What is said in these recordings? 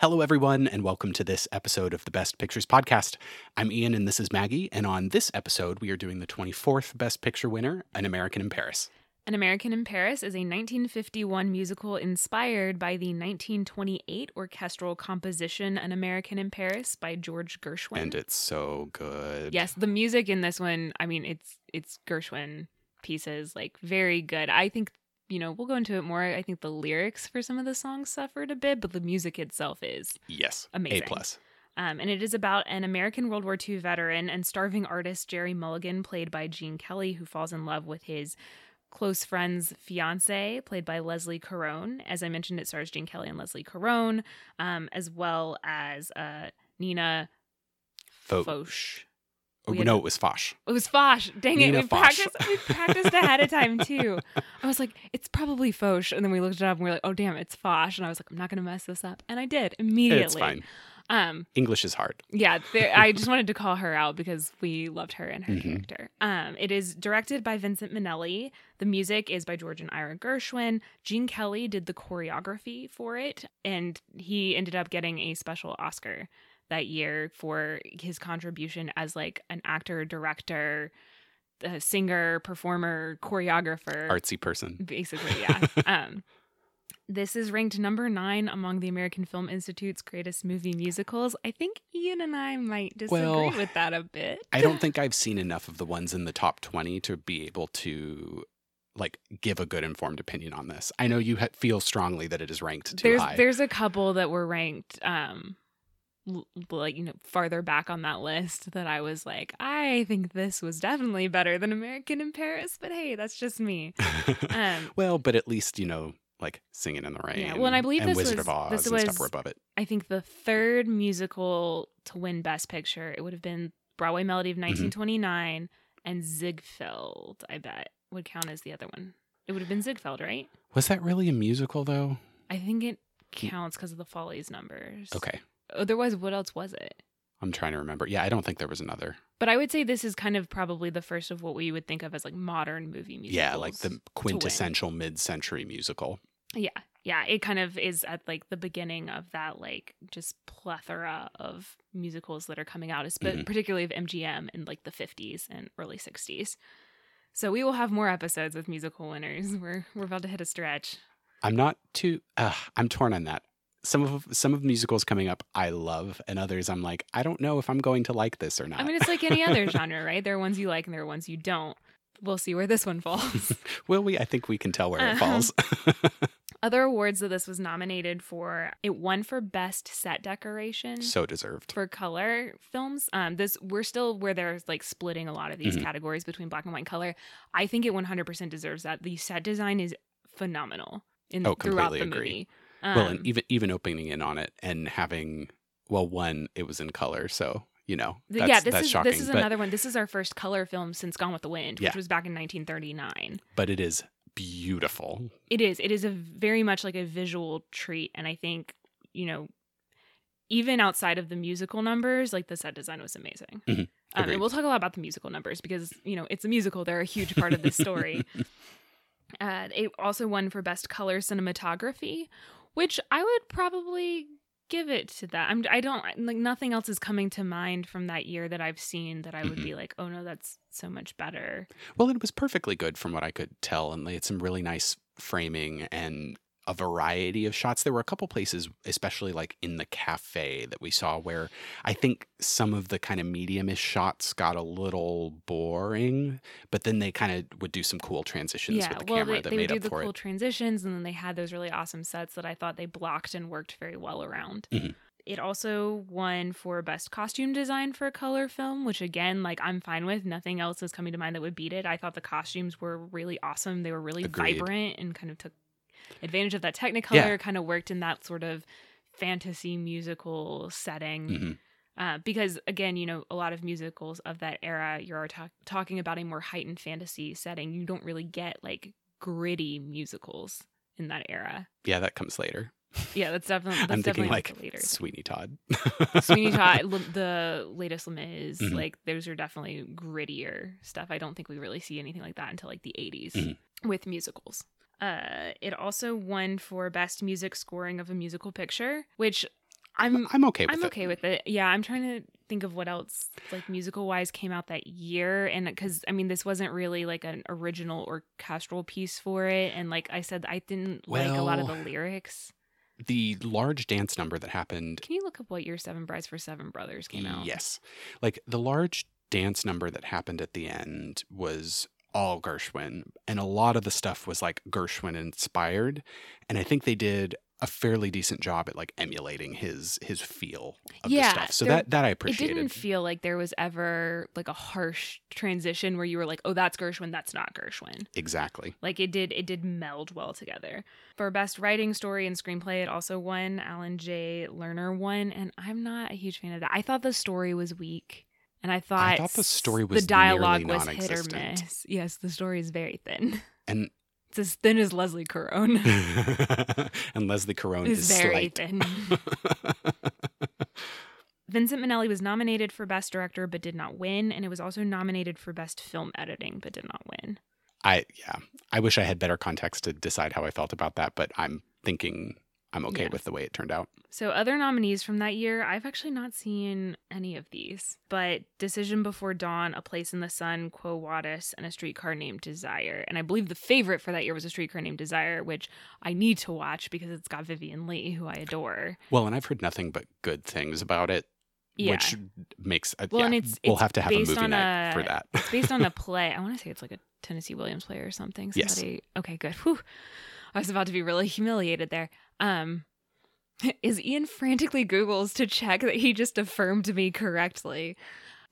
Hello, everyone, and welcome to this episode of the Best Pictures Podcast. I'm Ian, and this is Maggie. And on this episode, we are doing the 24th Best Picture winner, An American in Paris. An American in Paris is a 1951 musical inspired by the 1928 orchestral composition An American in Paris by George Gershwin. And it's so good. yes, the music in this one, I mean, it's it's Gershwin pieces, like very good. I think you know, we'll go into it more. I think the lyrics for some of the songs suffered a bit, but the music itself is Yes. Amazing. A plus. Um, and it is about an American World War II veteran and starving artist Jerry Mulligan, played by Gene Kelly, who falls in love with his close friend's fiance, played by Leslie Caron. As I mentioned, it stars Gene Kelly and Leslie Caron, um, as well as uh, Nina Fo- Foch. Oh, no, it was Foch. It was Foch. Dang Nina it. We practiced, we practiced ahead of time, too. I was like, it's probably Foch. And then we looked it up and we are like, oh, damn, it's Foch. And I was like, I'm not going to mess this up. And I did immediately. It's fine. Um, English is hard. yeah, there, I just wanted to call her out because we loved her and her Mhm. character. Um, it is directed by Vincent Minnelli. The music is by George and Ira Gershwin. Gene Kelly did the choreography for it, and he ended up getting a special Oscar that year for his contribution as like an actor, director, singer, performer, choreographer Artsy person. basically yeah um this is ranked number nine among the American Film Institute's greatest movie musicals. I think Ian and I might disagree Well, with that a bit. I don't think I've seen enough of the ones in the top 20 to be able to like give a good informed opinion on this. I know you ha- feel strongly that it is ranked too there's high. there's a couple that were ranked um like you know farther back on that list that I was like I think this was definitely better than American in Paris, but hey, that's just me. Um well, but at least, you know, like Singing in the Rain. well, and I believe and this Wizard was- of Oz this and was- stuff were above it. I think the third musical to win Best Picture, it would have been Broadway Melody of Mm-hmm. 1929 and Ziegfeld, I bet, would count as the other one. It would have been Ziegfeld, right? Was that really a musical though? I think it counts because of the Follies numbers. Okay. Otherwise, what else was it? I'm trying to remember. Yeah, I don't think there was another. But I would say this is kind of probably the first of what we would think of as like modern movie musicals. Yeah, like the quintessential mid-century musical. Yeah, yeah. It kind of is at like the beginning of that like just plethora of musicals that are coming out, espe- Mhm. particularly of MGM in like the 50s and early 60s. So we will have more episodes with musical winners. We're we're about to hit a stretch. I'm not too uh, I'm torn on that. Some of some of the musicals coming up I love and others I'm like I don't know if I'm going to like this or not. I mean, it's like any other genre, right? There are ones you like and there are ones you don't. We'll see where this one falls. Will we? I think we can tell where it Uh-huh. falls. Other awards that this was nominated for, it won for best set decoration. so deserved. for color films um this we're still where there's like splitting a lot of these Mhm. categories between black and white and color i think it 100% deserves that the set design is phenomenal in Oh, throughout the agree. movie well, Um, and even even opening in on it and having well, one it was in color, so you know that's, yeah this is shocking. this is but, another one this is our first color film since gone with the wind Yeah. which was back in 1939 but it is beautiful. it is it is a very much like a visual treat and i think you know even outside of the musical numbers like the set design was amazing Mhm. um, and we'll talk a lot about the musical numbers because you know it's a musical they're a huge part of this story uh, it also won for best color cinematography which i would probably give it to that I'm, i don't like nothing else is coming to mind from that year that i've seen that i would Mhm. be like oh no that's so much better Well, it was perfectly good from what I could tell, and they had some really nice framing and a variety of shots. There were a couple places, especially like in the cafe that we saw, where I think some of the kind of mediumish shots got a little boring, but then they kind of would do some cool transitions with the well, camera they, that they would made do up the for cool it. transitions, and then they had those really awesome sets that I thought they blocked and worked very well around. Mhm. It also won for best costume design for a color film, which again, like I'm fine with. Nothing else is coming to mind that would beat it. I thought the costumes were really awesome. They were really Agreed. vibrant and kind of took advantage of that Technicolor. Yeah. Kind of worked in that sort of fantasy musical setting. Mhm. Uh, because again, you know, a lot of musicals of that era, you're ta- talking about a more heightened fantasy setting. You don't really get like gritty musicals in that era. Yeah, that comes later. Yeah, that's definitely that's I'm thinking definitely like like later. Sweeney Todd. Sweeney Todd, L- the latest Les Mis, Mhm. like those are definitely grittier stuff. I don't think we really see anything like that until like the 80s Mhm. with musicals. Uh, it also won for best music scoring of a musical picture, which I'm I'm okay with I'm it. okay with it. Yeah, I'm trying to think of what else like musical wise came out that year and because I mean this wasn't really like an original orchestral piece for it and like I said I didn't like a lot of the lyrics. The large dance number that happened Can you look up what year Seven Brides for Seven Brothers came out? Yes. Like the large dance number that happened at the end was all Gershwin. And a lot of the stuff was like Gershwin inspired. And I think they did a fairly decent job at like emulating his his feel of Yeah, the stuff. So there- that that I appreciated. It didn't feel like there was ever like a harsh transition where you were like, "Oh, that's Gershwin, that's not Gershwin." exactly. Like it did it did meld well together. For best writing story and screenplay, it also won. Alan J. Lerner won, and I'm not a huge fan of that. I thought the story was weak. And I thought, I thought the story was the dialogue was hit or miss. Yes, the story is very thin. And It's as thin as Leslie Caron. and Leslie Caron It's is very slight. thin. Vincent Minnelli was nominated for Best Director but did not win, and it was also nominated for Best Film Editing but did not win. I yeah. I wish I had better context to decide how I felt about that, but I'm thinking I'm okay Yeah. with the way it turned out. So, other nominees from that year, I've actually not seen any of these, but Decision Before Dawn, A Place in the Sun, Quo Vadis, and A Streetcar Named Desire. And I believe the favorite for that year was A Streetcar Named Desire, which I need to watch because it's got Vivien Leigh, who I adore. Well, and I've heard nothing but good things about it, Yeah. which makes uh, Well, yeah, and it's- we'll it's have to have a movie night a- for that. It's based on a play. I want to say it's like a Tennessee Williams play or something. Yes. Okay, good. Whew. I was about to be really humiliated there. Um, is Ian frantically Googles to check that he just affirmed me correctly?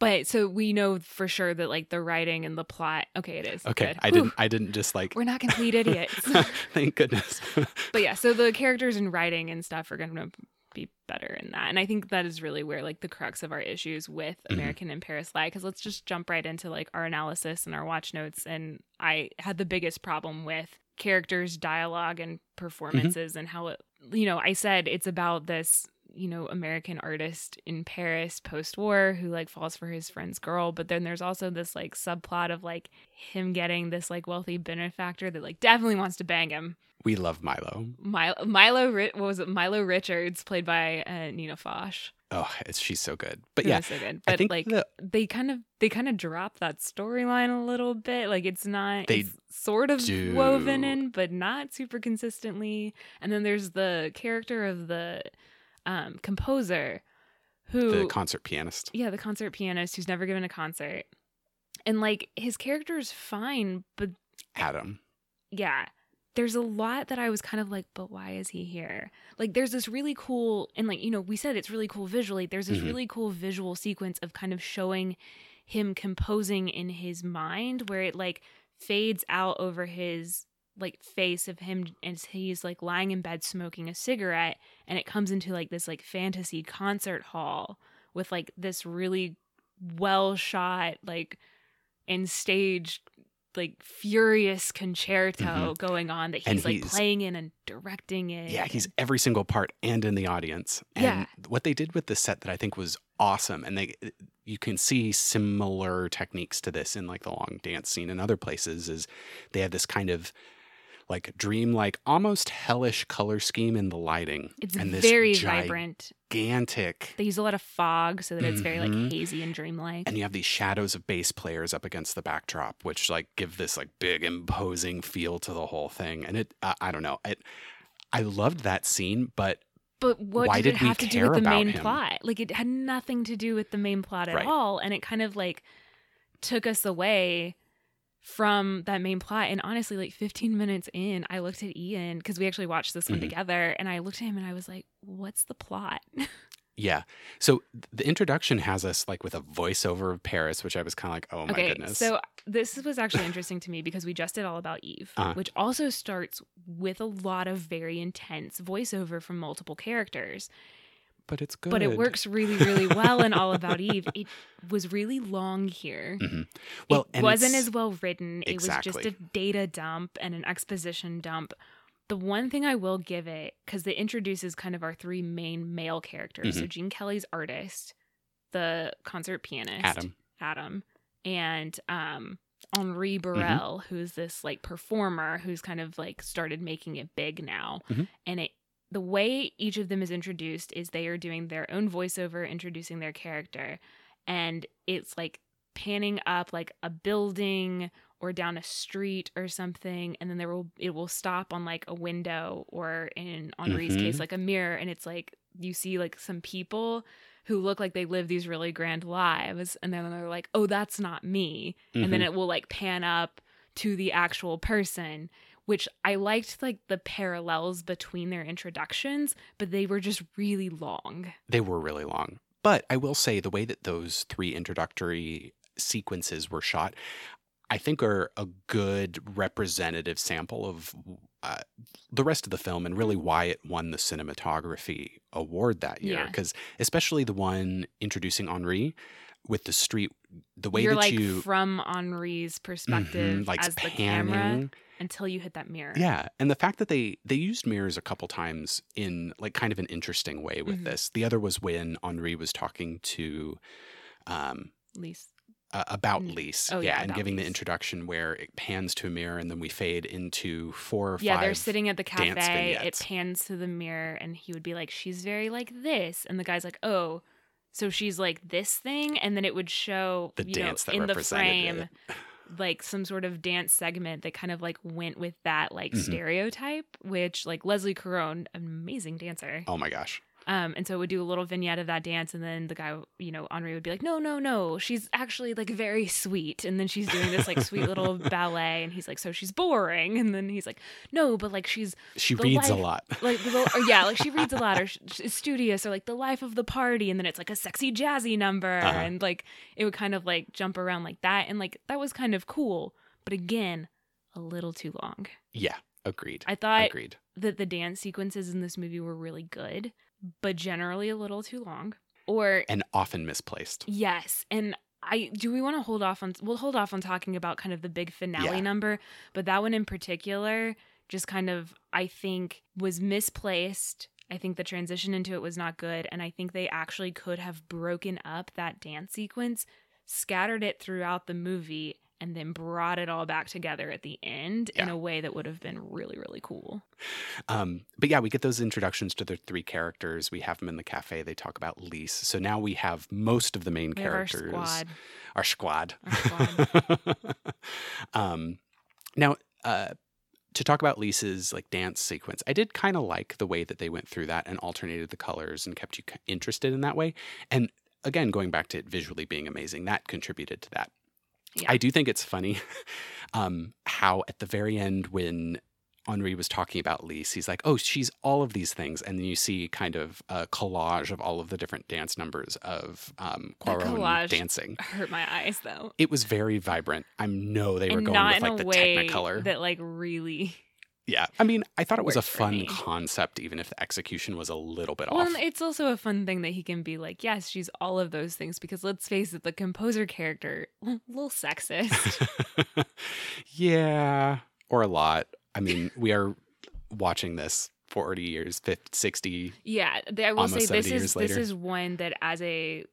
But so we know for sure that like the writing and the plot. Okay, it is. okay, Good. I Whew. didn't. I didn't just like. We're not complete idiots. Thank goodness. but yeah, so the characters and writing and stuff are going to be better in that. And I think that is really where like the crux of our issues with Mhm. American in Paris lie. Because let's just jump right into like our analysis and our watch notes. And I had the biggest problem with characters, dialogue, and mm-hmm. performances, and how it, you know, I said it's about this. You know, American artist in Paris post war who like falls for his friend's girl. But then there's also this like subplot of like him getting this like wealthy benefactor that like definitely wants to bang him. we love Milo. Milo, Milo, what was it? Milo Richards, played by uh, Nina Foch. Oh, it's she's so good. But yeah, so good. I But think like the they kind of they kind of drop that storyline a little bit. Like it's not They it's sort of do. woven in, but not super consistently. And then there's the character of the um, composer, who the concert pianist. yeah, the concert pianist who's never given a concert, and like his character is fine, but Adam. yeah there's a lot that i was kind of like but why is he here like there's this really cool and like you know we said it's really cool visually there's this Mhm. really cool visual sequence of kind of showing him composing in his mind where it like fades out over his like face of him as he's like lying in bed smoking a cigarette and it comes into like this like fantasy concert hall with like this really well shot like and staged like furious concerto Mhm. going on that he's And like playing in and directing it. Yeah, he's every single part and in the audience. And Yeah. what they did with the set that I think was awesome, and they you can see similar techniques to this in like the long dance scene and other places, is they have this kind of like dreamlike, almost hellish color scheme in the lighting. it's and this very vibrant. gigantic They use a lot of fog so that it's very like Mhm. hazy and dreamlike. and you have these shadows of bass players up against the backdrop which like give this like big imposing feel to the whole thing and it i, I don't know it i loved that scene but But what Why did, it we have to do care with the main him? plot? Like it had nothing to do with the main plot at Right. all, and it kind of like took us away from that main plot. And honestly, like 15 minutes in, I looked at Ian because we actually watched this one Mhm. together, and I looked at him and I was like, "What's the plot?" yeah so the introduction has us like with a voiceover of paris which i was kind of like oh my okay, goodness so this was actually interesting to me because we just did all about Eve, Uh-huh. which also starts with a lot of very intense voiceover from multiple characters. But it's good but it works really really well in all about eve. It was really long here. Mhm. well it wasn't as well written. It was just a data dump and an exposition dump. The one thing i will give it because it introduces kind of our three main male characters. So Mm-hmm. gene kelly's artist the concert pianist adam. Adam and um henri Mm-hmm. Baurel who's this like performer who's kind of like started making it big now. Mhm. and it the way each of them is introduced is they are doing their own voiceover introducing their character and it's like panning up like a building or down a street or something and then there will it will stop on like a window or in Henri's Mhm. case like a mirror and it's like you see like some people who look like they live these really grand lives and then they're like oh that's not me and then Mhm. it will like pan up to the actual person which i liked like the parallels between their introductions but they were just really long they were really long. But I will say the way that those three introductory sequences were shot, I think are a good representative sample of uh, the rest of the film and really why it won the cinematography award that year. Yeah. Because especially the one introducing Henri with the street, the way you're that like you from henri's perspective Mhm, like as the camera panning. until you hit that mirror Yeah, and the fact that they they used mirrors a couple times in like kind of an interesting way with Mhm. this. The other was when Henri was talking to um Lise. uh, about Mm. Lise, Oh, yeah, yeah, and giving the introduction where it pans to a mirror and then we fade into four or yeah five. they're sitting at the cafe it pans to the mirror and he would be like she's very like this and the guy's like oh so she's like this thing and then it would show The you dance know, that in the frame it. like some sort of dance segment that kind of like went with that like Mhm. stereotype which like leslie caron amazing dancer Oh my gosh. Um and so it would do a little vignette of that dance and then the guy you know henri would be like no no no she's actually like very sweet and then she's doing this like sweet little ballet and he's like so she's boring and then he's like no but like she's She reads a lot. like the, or yeah like she reads a lot or sh- is studious or like the life of the party and then it's like a sexy jazzy number Uh-huh. and like it would kind of like jump around like that and like that was kind of cool but again a little too long Yeah, agreed. i thought agreed. that the dance sequences in this movie were really good but generally a little too long or And often misplaced. yes and I do we want to hold off on we'll hold off on talking about kind of the big finale Yeah. number, but that one in particular just kind of I think was misplaced. I think the transition into it was not good and I think they actually could have broken up that dance sequence, scattered it throughout the movie and then brought it all back together at the end in a way that would have been really really cool. Um, but yeah, we get those introductions to the three characters. We have them in the cafe. They talk about Lise. So now we have most of the main We characters. squad. Our squad. Our squad. um, now, uh, to talk about Lisa's like dance sequence, I did kind of like the way that they went through that and alternated the colors and kept you interested in that way. And again, going back to it visually being amazing, that contributed to that. Yeah. I do think it's funny um, how at the very end when Henri was talking about Lise, he's like, "Oh, she's all of these things," and then you see kind of a collage of all of the different dance numbers of um, That Caron collage dancing. Hurt my eyes though. It was very vibrant. I know they were and going not with like the way Technicolor. that like really yeah, I mean, I thought it was a fun concept, even if the execution was a little bit well off. and it's also a fun thing that he can be like yes she's all of those things because let's face it the composer character a little sexist yeah, or a lot. I mean, we are watching this 40 years, 50, 60. yeah i will say this 70 years is this is one that as a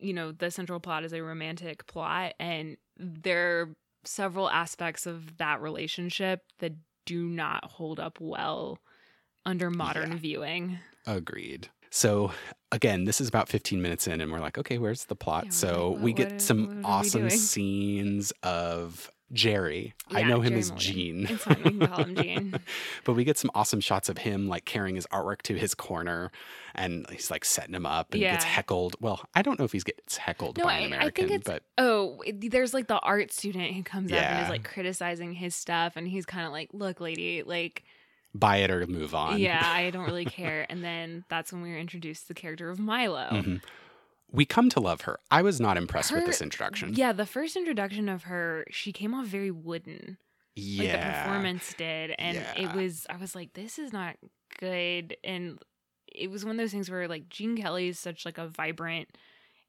you know the central plot is a romantic plot and there are several aspects of that relationship that do not hold up well under modern Yeah. viewing Agreed. So again, this is about 15 minutes in, and we're like, okay, where's the plot? Yeah, so like, what- we get some what are we awesome scenes of Jerry. I know him Jerry as Mulligan. Gene. It's fine, we can call him Gene. but we get some awesome shots of him like carrying his artwork to his corner and he's like setting him up and gets heckled. Well, I don't know if he gets heckled No, by I- an I American, think it's- but Oh, there's like the art student who comes up and is like criticizing his stuff, and he's kind of like, "Look, lady, like, buy it or move on. yeah, I don't really care." And then that's when we were introduced to the character of Milo. Mhm. We come to love her. I was not impressed with this introduction. Yeah, the first introduction of her, she came off very wooden, Yeah. like the performance did, and Yeah. it was. I was like, "This is not good," and it was one of those things where like Gene Kelly is such like a vibrant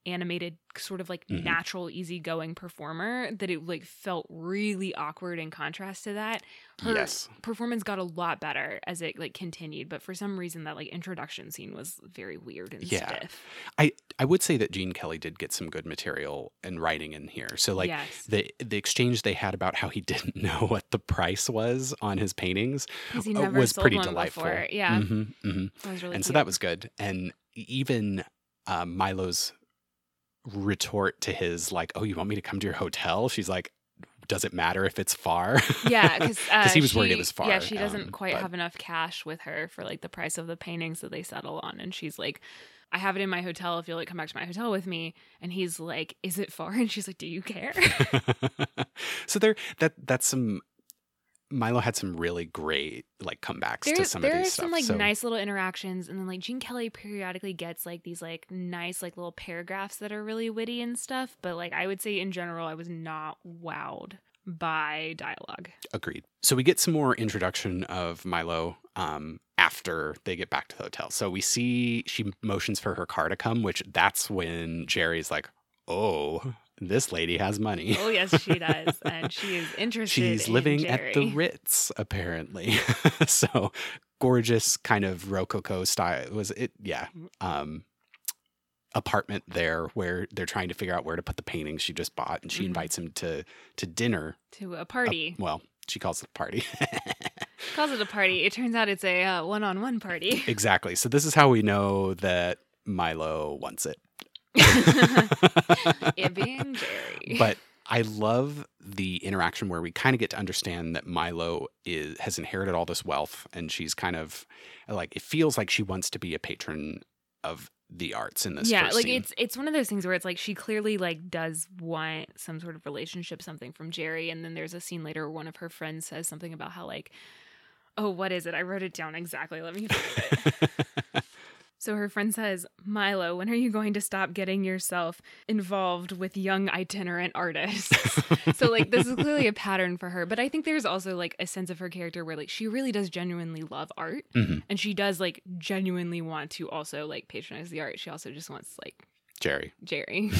animated sort of like Mhm. natural easygoing performer that it like felt really awkward in contrast to that her yes. performance got a lot better as it like continued but for some reason that like introduction scene was very weird and Yeah. stiff I I would say that Gene Kelly did get some good material and writing in here. So like yes the the exchange they had about how he didn't know what the price was on his paintings uh, was pretty delightful. before. yeah hmm hmm was really and so that was good. And even uh, Milo's retort to his like, "Oh, you want me to come to your hotel?" She's like, "Does it matter if it's far?" yeah because uh, he was worried it was far. yeah she doesn't um, quite but- have enough cash with her for like the price of the paintings that they settle on and she's like i have it in my hotel if you'll like come back to my hotel with me and he's like is it far and she's like do you care so there, that that's some. Milo had some really great like comebacks to there, some there of are these some stuff. like so, nice little interactions and then like gene kelly periodically gets like these like nice like little paragraphs that are really witty and stuff but like i would say in general i was not wowed by dialogue Agreed. So we get some more introduction of Milo um, after they get back to the hotel. So we see she motions for her car to come, which that's when Jerry's like, "Oh, this lady has money. oh yes she does and she is interested She's in living at the Ritz, apparently." so gorgeous, kind of rococo style. Was it? Yeah. Um, apartment there where they're trying to figure out where to put the paintings she just bought, and she Mhm. invites him to to dinner. to a Uh, party well, she calls it a party. calls it a party. It turns out it's a uh, one-on-one party. Exactly. So this is how we know that Milo wants it. it being Jerry. but I love the interaction where we kind of get to understand that Milo is has inherited all this wealth and she's kind of like it feels like she wants to be a patron of the arts in this yeah, like scene. it's it's one of those things where it's like she clearly like does want some sort of relationship, something from Jerry, and then there's a scene later where one of her friends says something about how like, oh, what is it? I wrote it down exactly. Let me it. So her friend says, Milo, when are you going to stop getting yourself involved with young itinerant artists? so like this is clearly a pattern for her but i think there's also like a sense of her character where like she really does genuinely love art Mhm. and she does like genuinely want to also like patronize the art she also just wants like Jerry. jerry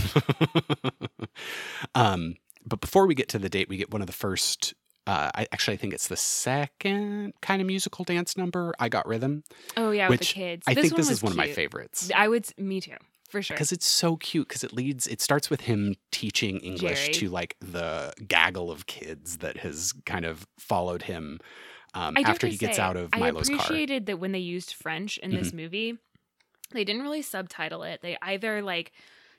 um, but before we get to the date, we get one of the first. Uh, I actually I think it's the second kind of musical dance number. I got rhythm. oh yeah with the kids I think this is one of my favorites. i would me too for sure because it's so cute because it leads it starts with him teaching english Jerry. to like the gaggle of kids that has kind of followed him um, I do have after he gets say, out of milo's car. I car appreciated that when they used French in Mm-hmm. this movie, they didn't really subtitle it. They either like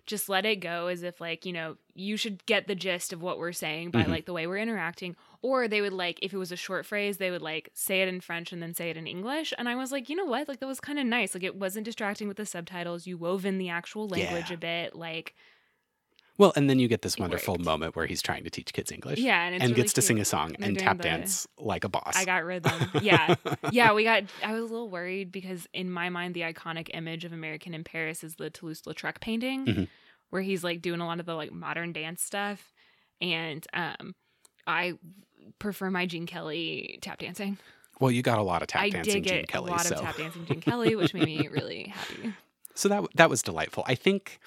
just let it go as if like you know you should get the gist of what we're saying by Mhm. like the way we're interacting. Or they would like if it was a short phrase they would like say it in french and then say it in english. And i was like you know what? Like that was kind of nice. Like it wasn't distracting with the subtitles. You wove in the actual language Yeah. a bit. Like well and then you get this wonderful moment where he's trying to teach kids english yeah and it's and really gets to sing a song They're and tap the- dance like a boss I got rhythm. Yeah. yeah, we got. I was a little worried because in my mind, the iconic image of American in Paris is the Toulouse-Lautrec painting, Mhm. where he's like doing a lot of the like modern dance stuff, and um, I prefer my Gene Kelly tap dancing. well you got a lot of tap I dancing gene kelly a lot so of tap dancing Gene Kelly, which made me really happy. so that that was delightful i think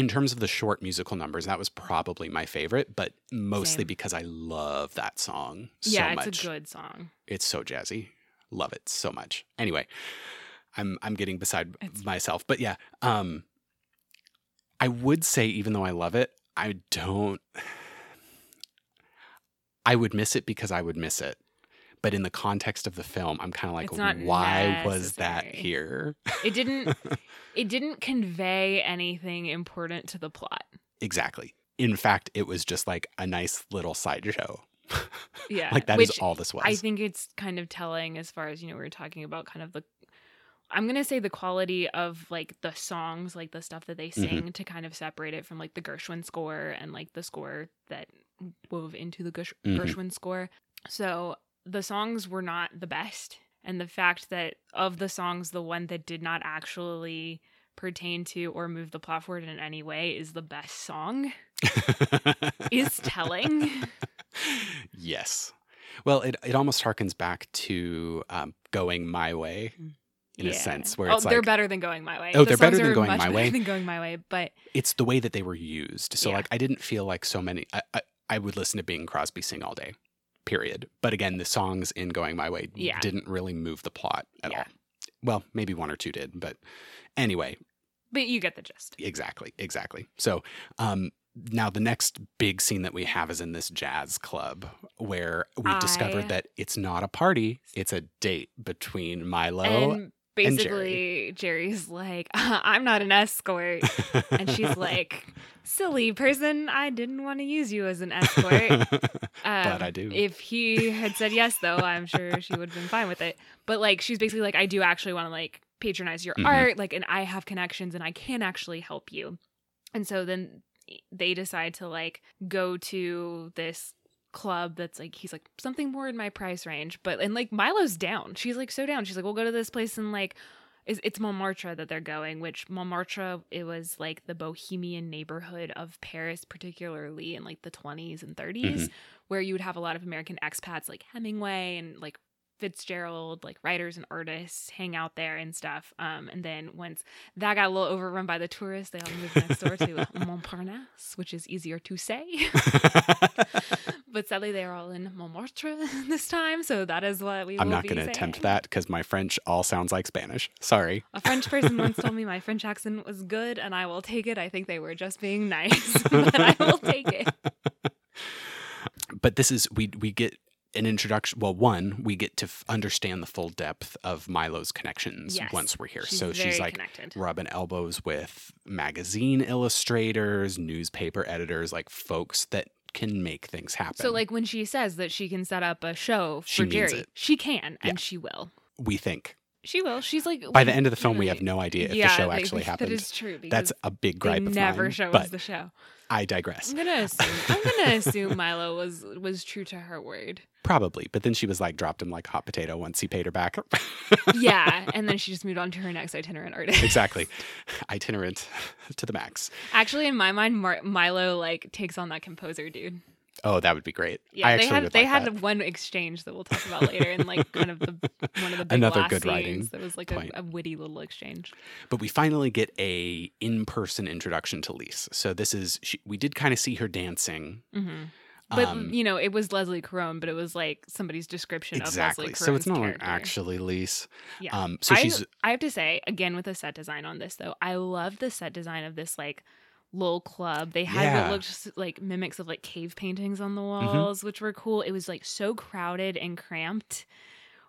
in terms of the short musical numbers that was probably my favorite but mostly Same. because i love that song so yeah, much it's a good song. It's so jazzy. Love it so much. Anyway, I'm I'm getting beside It's- myself, but yeah, um I would say even though I love it, I don't I would miss it because I would miss it. But in the context of the film, I'm kind of like why was that here? It didn't. it didn't convey anything important to the plot. exactly. In fact, it was just like a nice little sideshow. Yeah, like that is which all this was. I think it's kind of telling as far as you know we were talking about kind of the I'm gonna say the quality of like the songs, like the stuff that they Mm-hmm. sing to kind of separate it from like the Gershwin score and like the score that wove into the Gersh- Mhm. Gershwin score. So the songs were not the best. And the fact that of the songs, the one that did not actually pertain to or move the plot forward in any way is the best song is telling. yes. Well, it, it almost harkens back to um, going my way. in a sense where oh, it's they're like better than going my way. Oh, The they're better than Going My better Way? Than going my way, but it's the way that they were used. So Yeah. like I didn't feel like so many I, I I would listen to Bing Crosby sing all day. Period. But again, the songs in Going My Way Yeah. didn't really move the plot at Yeah. all. Well, maybe one or two did, but anyway, but you get the gist. exactly, exactly. So, um now the next big scene that we have is in this jazz club where we I- discovered that it's not a party, it's a date between Milo and basically, Jerry's like, "I'm not an escort," and she's like, "Silly person, I didn't want to use you as an escort." But Um, I do. If he had said yes, though, I'm sure she would have been fine with it. But like, she's basically like, I do actually want to like patronize your Mhm. art, like, and I have connections and I can actually help you. And so then they decide to like go to this club that's like he's like something more in my price range but and like milo's down. She's like so down. She's like we'll go to this place and like it's, it's montmartre that they're going which montmartre it was like the bohemian neighborhood of paris particularly in like the 20s and 30s mm-hmm. where you would have a lot of american expats like hemingway and like Fitzgerald, like writers and artists hang out there and stuff. Um, and then once that got a little overrun by the tourists, they all moved next door to Montparnasse, which is easier to say. but sadly, they are all in Montmartre this time, so that is what we. I'm not going to attempt that because my French all sounds like Spanish. Sorry. A French person once told me my French accent was good, and I will take it. I think they were just being nice, but I will take it. But this is we we get an introduction. Well, one we get to f- understand the full depth of Milo's connections Yes. once we're here. She's so she's like connected. rubbing elbows with magazine illustrators, newspaper editors, like folks that can make things happen. So, like when she says that she can set up a show for means Jerry, she can, Yeah. and she will. we think She will. She's like by the end of the film, we have no idea if yeah, the show they- actually they- happened. That is true. Because That's a big they gripe of never mine. show us the show. I digress. I'm gonna assume. I'm gonna assume Milo was was true to her word. Probably, but then she was like dropped him like hot potato once he paid her back. Yeah, and then she just moved on to her next itinerant artist. exactly, itinerant to the max. Actually, in my mind, Mar- Milo like takes on that composer dude. Oh, that would be great. Yeah, I they had they like had that. one exchange that we'll talk about later, and like kind of the one of the big Another last good writing There was like a, a witty little exchange. But we finally get a in-person introduction to Lise. So this is she, we did kind of see her dancing. hmm But Um, you know, it was Leslie Caron, but it was like somebody's description exactly. of Leslie Exactly. So it's not character. actually Lise. Yeah. Um, so I, she's I have to say, again with the set design on this though, I love the set design of this like little club. They had Yeah. what looked like mimics of like cave paintings on the Mm-hmm. walls, which were cool. It was like so crowded and cramped.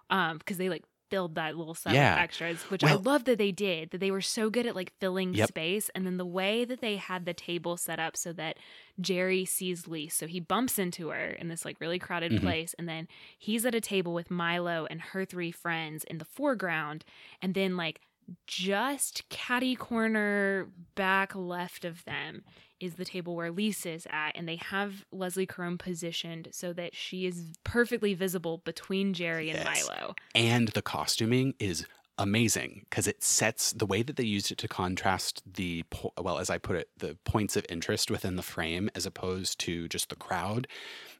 Um, because they like filled that little set Yeah. with extras, which I love that they did. That they were so good at like filling Yep. space, and then the way that they had the table set up so that Jerry sees Lise, so he bumps into her in this like really crowded Mhm. place, and then he's at a table with Milo and her three friends in the foreground, and then like just catty corner back left of them is the table where Lisa is at, and they have Leslie Caron positioned so that she is perfectly visible between Jerry and Yes. Milo. and the costuming is amazing because it sets the way that they used it to contrast the po- well as i put it the points of interest within the frame as opposed to just the crowd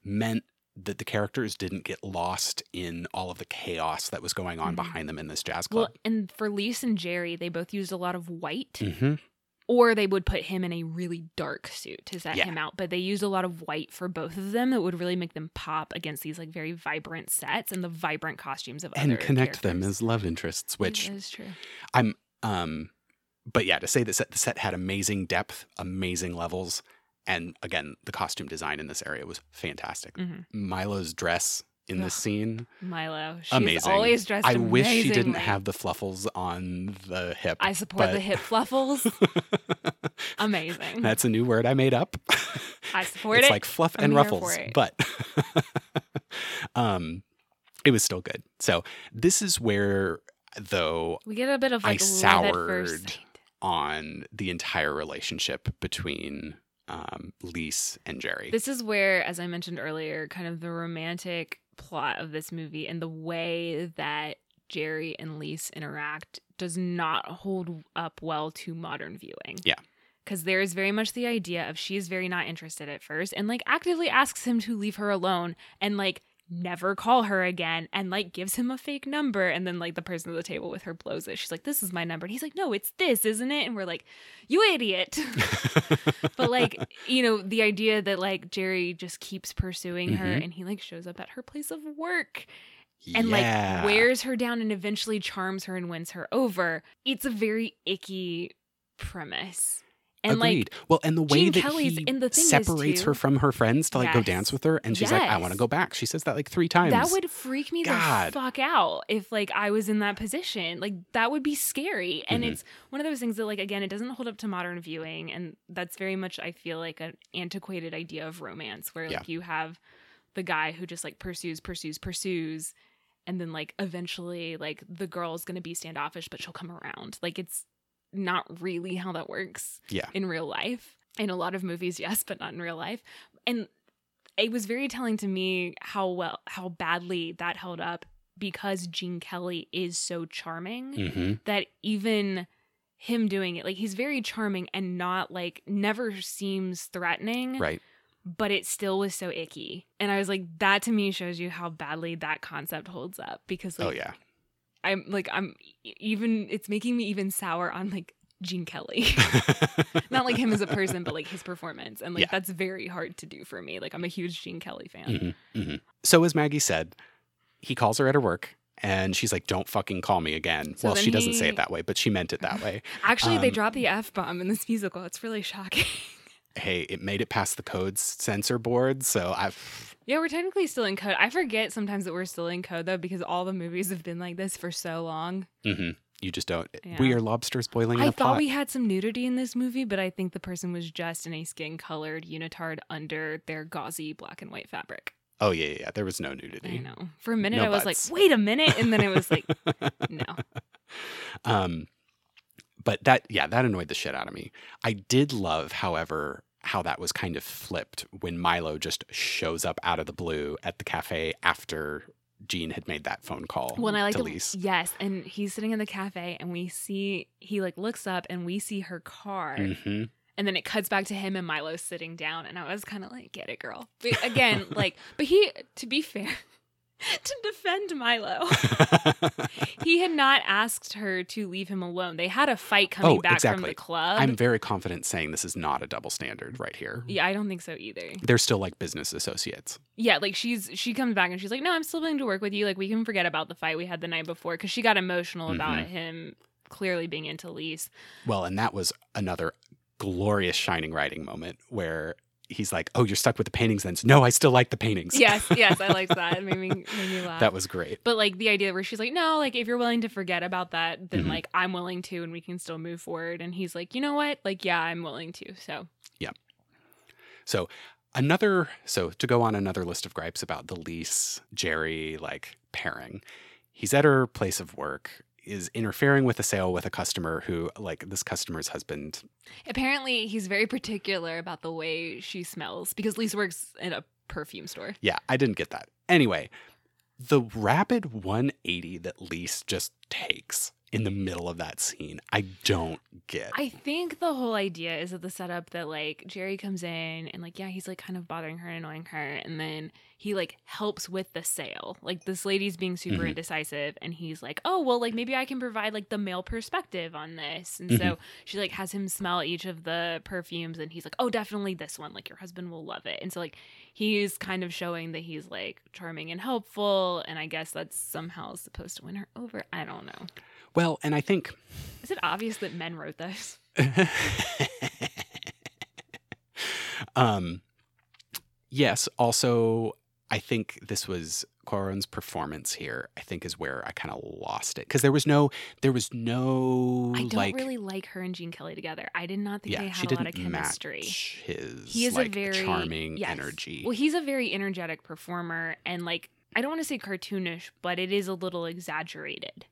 meant that the characters didn't get lost in all of the chaos that was going on Mhm. behind them in this jazz Well, club and for Lisa and Jerry, they both used a lot of white, hmm or they would put him in a really dark suit to set Yeah. him out. But they used a lot of white for both of them that would really make them pop against these like very vibrant sets and the vibrant costumes of and connect them as love interests which is true. i'm um but yeah to say that the set had amazing depth amazing levels and again the costume design in this area was fantastic Mhm. milo's dress in this scene Milo, she's amazing. always dressed. I wish she didn't have the fluffles on the hip. I support but- the hip fluffles. Amazing. That's a new word I made up. I support it's it. It's like fluff I'm and ruffles, but um, it was still good. So this is where, though, we get a bit of I like first soured on the entire relationship between um, Lise and Jerry. This is where, as I mentioned earlier, kind of the romantic plot of this movie and the way that Jerry and Lise interact does not hold up well to modern viewing. Yeah. Because there is very much the idea of she is very not interested at first and like actively asks him to leave her alone and like never call her again and like gives him a fake number. And then like the person at the table with her blows it. She's like this is my number. And he's like no it's this isn't it? And we're like you idiot. But like you know the idea that like jerry just keeps pursuing her Mhm. and he like shows up at her place of work and Yeah. like wears her down and eventually charms her and wins her over. It's a very icky premise and Agreed. well, and the way Gene that Kelly's- he and the thing separates too- her from her friends to like go dance with her, and she's like, "I want to go back." She says that like three times. That would freak me God. the fuck out if like I was in that position. Like that would be scary. And Mhm. it's one of those things that like again it doesn't hold up to modern viewing and that's very much I feel like an antiquated idea of romance where like you have the guy who just like pursues pursues pursues and then like eventually like the girl's going to be standoffish but she'll come around. Like it's not really how that works yeah, in real life. In a lot of movies, yes, but not in real life. And it was very telling to me how well, how badly that held up because Gene Kelly is so charming hmm that even him doing it, like he's very charming and not like never seems threatening, right. but it still was so icky. And I was like, that to me shows you how badly that concept holds up because like oh yeah, I'm like I'm even it's making me even sour on like Gene Kelly. Not like him as a person, but like his performance. And like Yeah. that's very hard to do for me. Like I'm a huge Gene Kelly fan. hmm hmm So as Maggie said, he calls her at her work. And she's like, "Don't fucking call me again." So well, she doesn't say it that way, but she meant it that way. Actually, they Um, drop the F bomb in this musical. It's really shocking. Hey, it made it past the codes censor board, so I've yeah, we're technically still in code. I forget sometimes that we're still in code though, because all the movies have been like this for so long. mhm. you just don't. Yeah. We are lobsters boiling in I thought pot. we had some nudity in this movie, but I think the person was just in a skin colored unitard under their gauzy black and white fabric. oh yeah, yeah, yeah. There was no nudity. I know. For a minute, No I was butts. like, wait a minute. And then it was like, no. um, but that yeah, that annoyed the shit out of me. I did love, however, how that was kind of flipped when Milo just shows up out of the blue at the cafe after Gene had made that phone call When I like to Lise. yes, and he's sitting in the cafe, and we see he like looks up, and we see her car, hmm and then it cuts back to him and Milo sitting down, and I was kind of like, "Get it, girl." But again, like, but he, to be fair, to defend Milo, he had not asked her to leave him alone. They had a fight coming Oh, back from the club. I'm very confident saying this is not a double standard right here. yeah, I don't think so either. They're still like business associates. Yeah, like she's she comes back and she's like, "No, I'm still willing to work with you. Like we can forget about the fight we had the night before because she got emotional about Mhm. him clearly being into Lise." Well, and that was another glorious shining writing moment where he's like, "Oh, you're stuck with the paintings then?" No, I still like the paintings. Yes, yes, I liked that. It made me made me laugh. that was great. but like the idea where she's like, "No, like if you're willing to forget about that, then Mhm. like I'm willing to, and we can still move forward." And he's like, "You know what? Like, yeah, I'm willing to." So yeah. So another so to go on another list of gripes about the Lise Jerry like pairing. He's at her place of work, is interfering with a sale with a customer who like this customer's husband. apparently, he's very particular about the way she smells because Lisa works in a perfume store. Yeah, I didn't get that. Anyway, the rapid 180 that Lise just takes in the middle of that scene, I don't get. I think the whole idea is that the setup that like Jerry comes in and like yeah he's like kind of bothering her and annoying her and then he like helps with the sale. Like this lady's being super Mhm. indecisive and he's like oh well like maybe I can provide like the male perspective on this. And so she like has him smell each of the perfumes and he's like oh definitely this one. Like your husband will love it. And so like he's kind of showing that he's like charming and helpful and I guess that's somehow supposed to win her over. I don't know well, and I think is it obvious that men wrote this um yes also i think this was Caron's performance here i think is where i kind of lost it because there was no there was no I don't like really like her and Gene Kelly together. I did not think they had a lot of chemistry. match his He is like a very charming yes. energy Well, he's a very energetic performer, and like I don't want to say cartoonish, but it is a little exaggerated.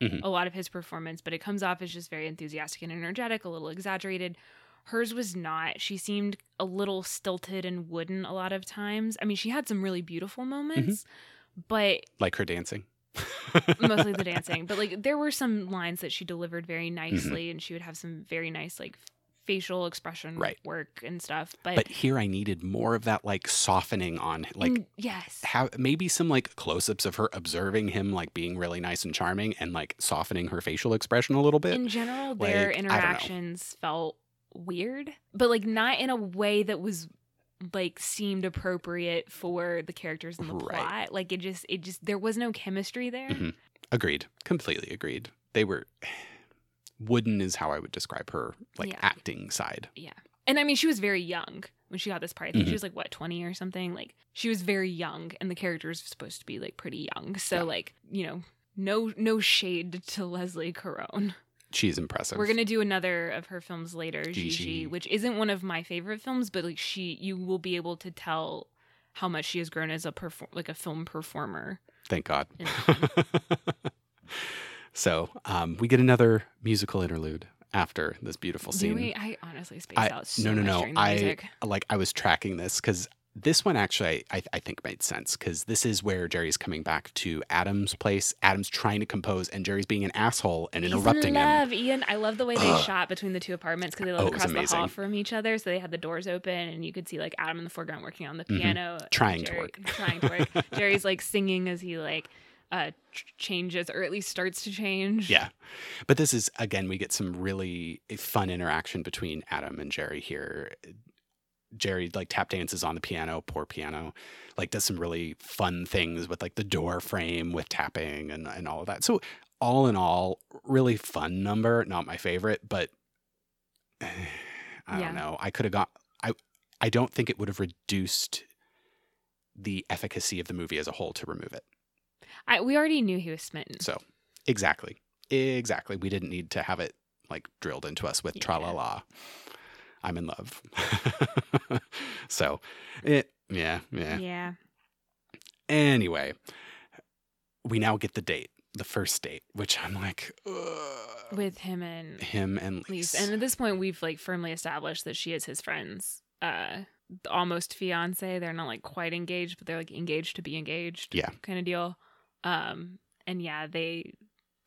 Mhm. A lot of his performance, but it comes off as just very enthusiastic and energetic, a little exaggerated. Hers was not. She seemed a little stilted and wooden a lot of times. I mean, she had some really beautiful moments, but like her dancing mostly the dancing but like there were some lines that she delivered very Mm-hmm. nicely and she would have some very nice like facial expression Right. work and stuff. But, But here I needed more of that like softening on like in- yes, how maybe some like close-ups of her observing him like being really nice and charming and like softening her facial expression a little bit. in general, their like, I interactions felt weird, but like not in a way that was like seemed appropriate for the characters in the Right. plot. Like it just, it just, there was no chemistry there. Mhm. Agreed. Completely agreed. They were wooden is how I would describe her like Yeah. acting side. Yeah. And I mean, she was very young when she got this part. I think Mhm. she was like what twenty or something. Like she was very young, and the character is supposed to be like pretty young. So Yeah. like you know, no no shade to Leslie Caron. She's impressive. We're gonna do another of her films later, Gigi. Gigi, which isn't one of my favorite films, but like she, you will be able to tell how much she has grown as a perform like a film performer. Thank God. so um, we get another musical interlude after this beautiful scene. we? I honestly spaced I- out so no, no, no. I- music. like I was tracking this because this one actually I, I think made sense because this is where Jerry's coming back to Adam's place. Adam's trying to compose and Jerry's being an asshole and He's interrupting in him. love, Ian. I love the way they shot between the two apartments because they Oh, lived it across the hall from each other. So they had the doors open, and you could see like Adam in the foreground working on the Mhm. piano, and Trying to work. trying to work. Jerry's like singing as he like uh ch- changes or at least starts to change. Yeah. But this is, again, we get some really fun interaction between Adam and Jerry here. Jerry like tap dances on the piano, poor piano, like does some really fun things with like the door frame with tapping and, and all of that. So, all in all, really fun number. Not my favorite, but I Yeah. don't know. I could have got, I, I don't think it would have reduced the efficacy of the movie as a whole to remove it. I, we already knew he was smitten. So, exactly. Exactly. We didn't need to have it like drilled into us with Yeah. tra la la. I'm in love. so, it, yeah, yeah. yeah. Anyway, we now get the date, the first date, which I'm like, ugh. with him and him and Lise. Lise. And at this point, we've like firmly established that she is his friend's uh, almost fiance. They're not like quite engaged, but they're like engaged to be engaged. Yeah. kind of deal. Um, and yeah, they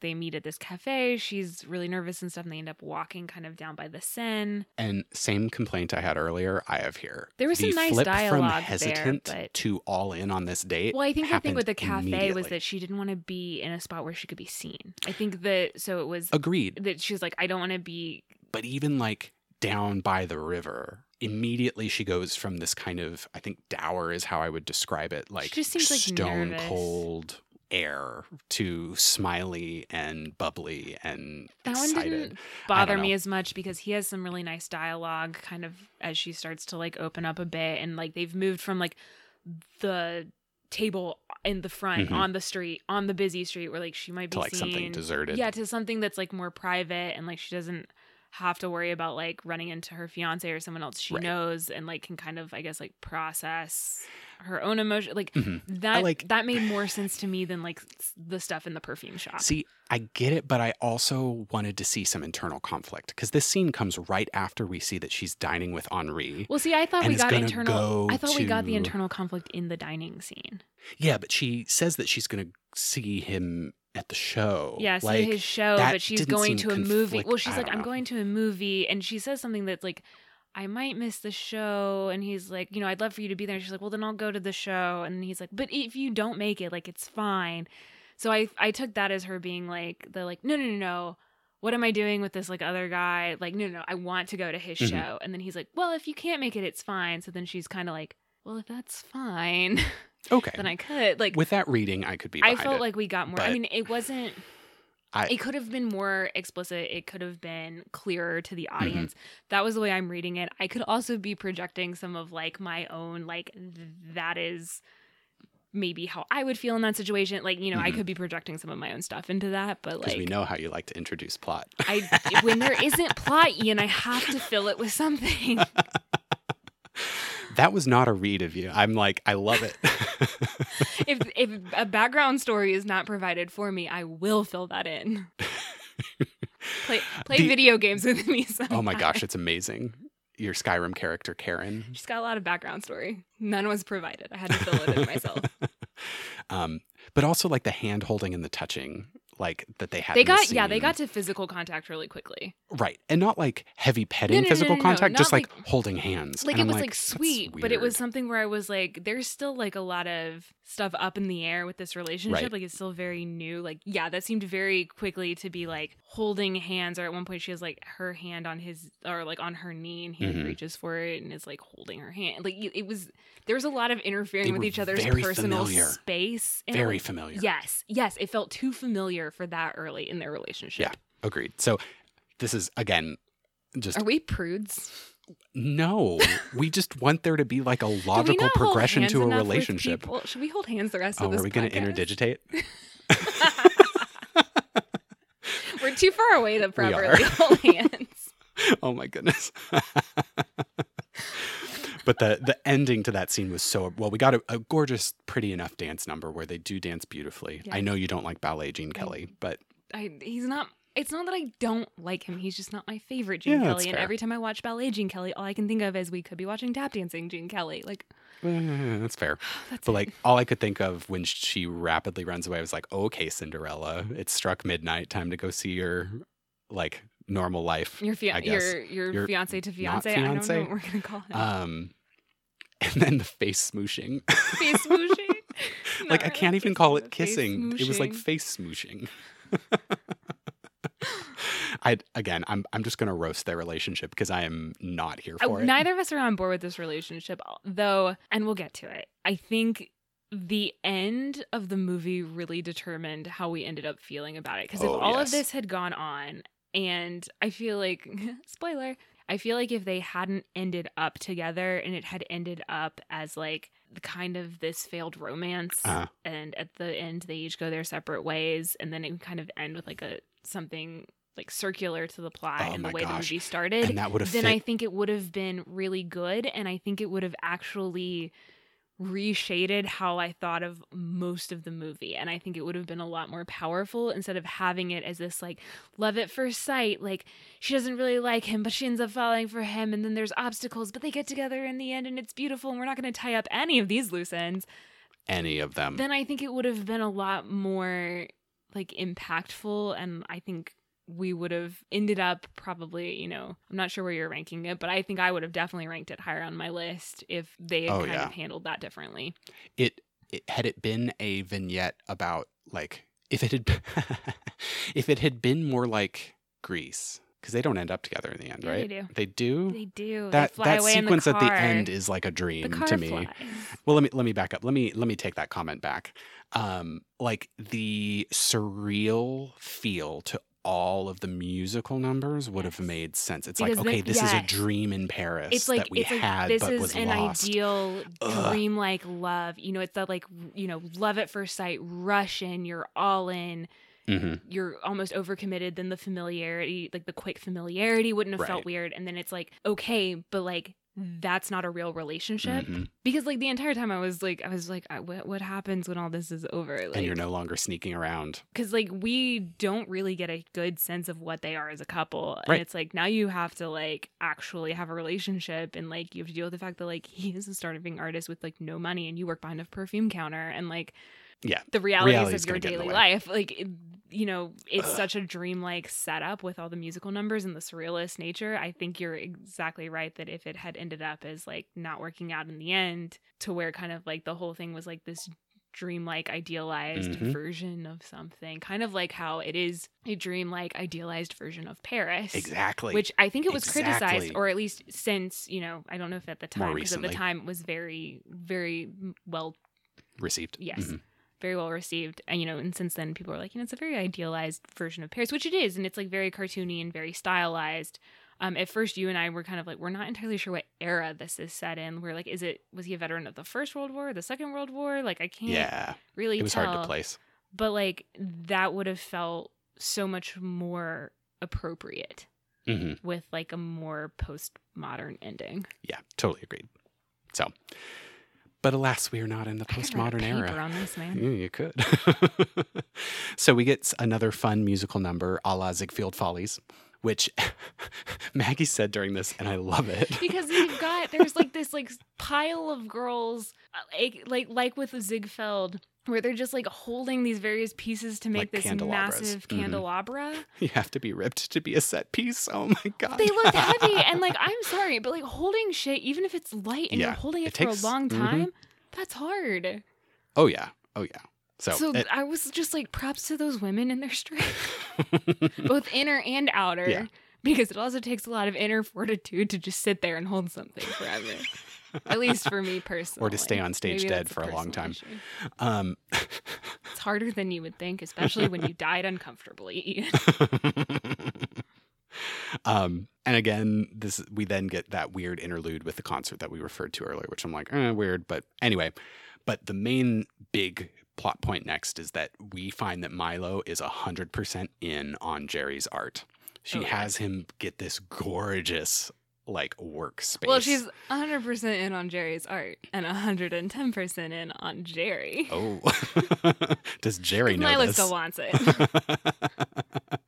they meet at this cafe. She's really nervous and stuff, and they end up walking kind of down by the Seine. and same complaint I had earlier, I have here. There was the some nice flip from dialogue there, hesitant but- to all in on this date. Well, I think the thing with the cafe was that she didn't want to be in a spot where she could be seen. I think that so it was Agreed. that she's like, I don't want to be but even like down by the river immediately she goes from this kind of i think dour is how i would describe it like just seems, like, stone nervous. cold air to smiley and bubbly and That one didn't bother me as much because he has some really nice dialogue kind of as she starts to like open up a bit and like they've moved from like the table in the front Mhm. on the street on the busy street where like she might be to like seen something deserted yeah to something that's like more private and like she doesn't have to worry about like running into her fiance or someone else she Right. knows and like can kind of i guess like process her own emotion like Mhm. that like- that made more sense to me than like the stuff in the perfume shop see i get it but i also wanted to see some internal conflict because this scene comes right after we see that she's dining with henri Well, see, I thought we got internal. go I thought we got the internal conflict in the dining scene. yeah but she says that she's gonna see him at the show Yeah, see like his show, but she's going to a movie. Well, she's I like, I'm know. going to a movie, and she says something that's like, I might miss the show, and he's like, you know, I'd love for you to be there. And she's like, well, then I'll go to the show, and he's like, but if you don't make it, like, it's fine. So I I took that as her being like, the like, no, no, no, no. What am I doing with this like other guy? Like, no, no, I want to go to his Mhm. show. And then he's like, well, if you can't make it, it's fine. So then she's kind of like, well, if that's fine, okay then I could like. with that reading i could be I felt it. like we got more. I mean, it wasn't. I- it could have been more explicit. It could have been clearer to the Mm-hmm. audience. That was the way I'm reading it. I could also be projecting some of like my own like th- that is maybe how I would feel in that situation. Like you know, I Mhm. could be projecting some of my own stuff into that. But because like we know how you like to introduce plot. I when there isn't plot, Ian, I have to fill it with something. that was not a read of you. I'm like, I love it. if if a background story is not provided for me, I will fill that in. play play The- video games with me. oh my gosh, it's amazing. Your Skyrim character, Karen. She's got a lot of background story. None was provided. I had to fill it in myself. um, but also like the hand holding and the touching. Like that they had. They got yeah, they got to physical contact really quickly. right, and not like heavy petting no, no, physical no, no, contact, just like, like- holding hands. Like And it I'm was like, sweet, but it was something where I was like, there's still like a lot of stuff up in the air with this relationship. Right. Like it's still very new. Like yeah, that seemed very quickly to be like holding hands. Or at one point she has like her hand on his or like on her knee, and he Mhm. reaches for it and is like holding her hand. Like it it was there was a lot of interfering They with each other's personal familiar. space. and it, very like, familiar. Yes, yes, it felt too familiar for that early in their relationship. Yeah. Agreed. So this is again just Are we prudes? no. we just want there to be like a logical progression to a relationship. Should we hold hands the rest Oh, of this are we going to interdigitate? We're too far away to properly hold hands. oh my goodness. but the the ending to that scene was so well. We got a, a gorgeous, pretty enough dance number where they do dance beautifully. I know you don't like ballet, Gene I- Kelly, but I, he's not. It's not that I don't like him. He's just not my favorite Gene Yeah, Kelly. And every time I watch ballet Gene Kelly, all I can think of is we could be watching tap dancing Gene Kelly. Like that's fair. that's But it. like all I could think of when she rapidly runs away I was like, okay, Cinderella, it struck midnight, time to go see your like normal life. your fia- your your, Your fiance to not fiance. I don't know what we're gonna call it. Um, and then the face smooshing. face smooshing. like I can't even call it kissing. It was like face smooshing. I again, I'm I'm just gonna roast their relationship because I am not here for it. Neither of us are on board with this relationship, though, and we'll get to it. I think the end of the movie really determined how we ended up feeling about it. Because if Oh, all yes. of this had gone on, and I feel like, spoiler, I feel like if they hadn't ended up together and it had ended up as like the kind of this failed romance, Uh-huh. and at the end they each go their separate ways, and then it kind of end with like a something like circular to the plot Oh and the way the gosh. movie started then fit. I think it would have been really good. And I think it would have actually reshaded how I thought of most of the movie. And I think it would have been a lot more powerful instead of having it as this like love at first sight. Like she doesn't really like him, but she ends up falling for him. And then there's obstacles, but they get together in the end and it's beautiful. And we're not going to tie up any of these loose ends. any of them. Then I think it would have been a lot more like impactful. And I think we would have ended up probably, you know, I'm not sure where you're ranking it, but I think I would have definitely ranked it higher on my list if they had Oh, kind yeah. of handled that differently. it, it had it been a vignette about like if it had if it had been more like Grease because they don't end up together in the end, Yeah, right? they do. They do. They do. that they fly that sequence the at the end is like a dream to me. flies. Well, let me let me back up. Let me let me take that comment back. Um, like the surreal feel to all of the musical numbers would have made sense. It's Because like, okay, this is a dream in Paris It's like that we it's like had this but is an lost. ideal dreamlike love. You know, it's that like you know, love at first sight, rush in, you're all in. hmm you're almost overcommitted then the familiarity like the quick familiarity wouldn't have Right. felt weird and then it's like okay but like that's not a real relationship hmm because like the entire time i was like i was like what, what happens when all this is over and you're no longer sneaking around. because like we don't really get a good sense of what they are as a couple and Right. it's like now you have to like actually have a relationship and like you have to deal with the fact that like he is a starving artist with like no money and you work behind a perfume counter and like Yeah. the realities Reality's of your gonna get in the daily life like you know it's such a dreamlike setup with all the musical numbers and the surrealist nature i think you're exactly right that if it had ended up as like not working out in the end to where kind of like the whole thing was like this dreamlike idealized Mhm. version of something kind of like how it is a dreamlike idealized version of paris Exactly. which I think it was criticized, or at least since you know, I don't know if at the time because at the time it was very, very well received. Yes. Mhm. Very well received and you know and since then people are like you know it's a very idealized version of paris which it is and it's like very cartoony and very stylized um at first you and i were kind of like we're not entirely sure what era this is set in we're like is it was he a veteran of the first world war the second world war like i can't Yeah. really It was tell hard to place. but like that would have felt so much more appropriate hmm with like a more postmodern ending Yeah. Totally agreed. So, but alas, we are not in the I could write a postmodern era. on this man Yeah, you could. so we get another fun musical number a la Ziegfeld Follies, which Maggie said during this, and I love it. because you've got there's like this like pile of girls uh, like like like with Ziegfeld where they're just like holding these various pieces to make Like this massive Mhm. candelabra. You have to be ripped to be a set piece. Oh my god. They look heavy and like I'm sorry, but like holding shit, even if it's light and Yeah, you're holding it, it for a long mhm. time, that's hard. oh yeah. Oh yeah. So, So, it- I was just like props to those women and their strength, both inner and outer. Yeah. Because it also takes a lot of inner fortitude to just sit there and hold something forever. At least for me personally. Or to stay on stage Maybe dead for a long time. um It's harder than you would think, especially when you died uncomfortably. um and again this we then get that weird interlude with the concert that we referred to earlier which i'm like eh, weird but anyway but the main big plot point next is that we find that milo is 100% in on jerry's art she Oh, yeah. has him get this gorgeous like workspace well, she's 100% in on Jerry's art and 110% in on Jerry. oh does jerry know Milo this still wants it.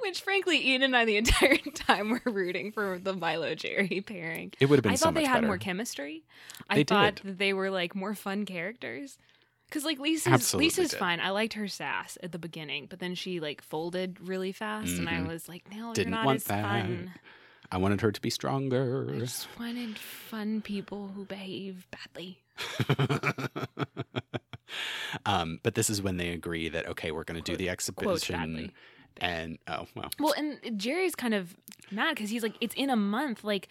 Which, frankly, Ian and I, the entire time, were rooting for the Milo Jerry pairing. it would have been I so thought much they had better more chemistry. I They thought did. that they were like more fun characters. Cause like Lisa's Absolutely Lisa's did. fine. I liked her sass at the beginning, but then she like folded really fast, and I Mhm. was like, no, Didn't you're not want as that. fun. i wanted her to be stronger I just wanted fun people who behave badly. um, but this is when they agree that okay, we're going to do the exhibition, and oh well, Well, and Jerry's kind of mad because he's like, it's in a month, like,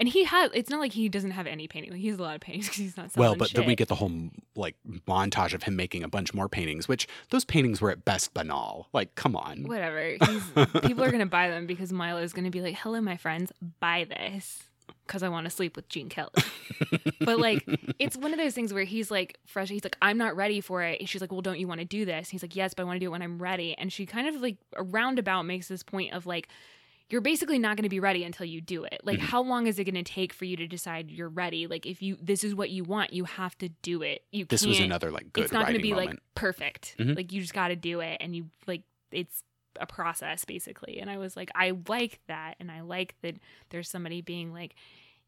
and he has. It's not like he doesn't have any painting. Like, he has a lot of paintings because he's not selling well, but then we get the whole like montage of him making a bunch more paintings, which those paintings were at best banal. Like, come on, whatever. He's, people are gonna buy them because Milo is gonna be like, "Hello, my friends, buy this." Because I want to sleep with Gene Kelly. but like, it's one of those things where he's like fresh. He's like, I'm not ready for it. And she's like, Well, don't you want to do this? He's like, Yes, but I want to do it when I'm ready. And she kind of like a roundabout makes this point of like, you're basically not going to be ready until you do it. Like, Mhm. how long is it going to take for you to decide you're ready? Like, if you this is what you want, you have to do it. You this can't was another like good it's not going to be moment. like perfect. Mhm. Like you just got to do it, and you like it's a process basically. And I was like, I like that, and I like that there's somebody being like,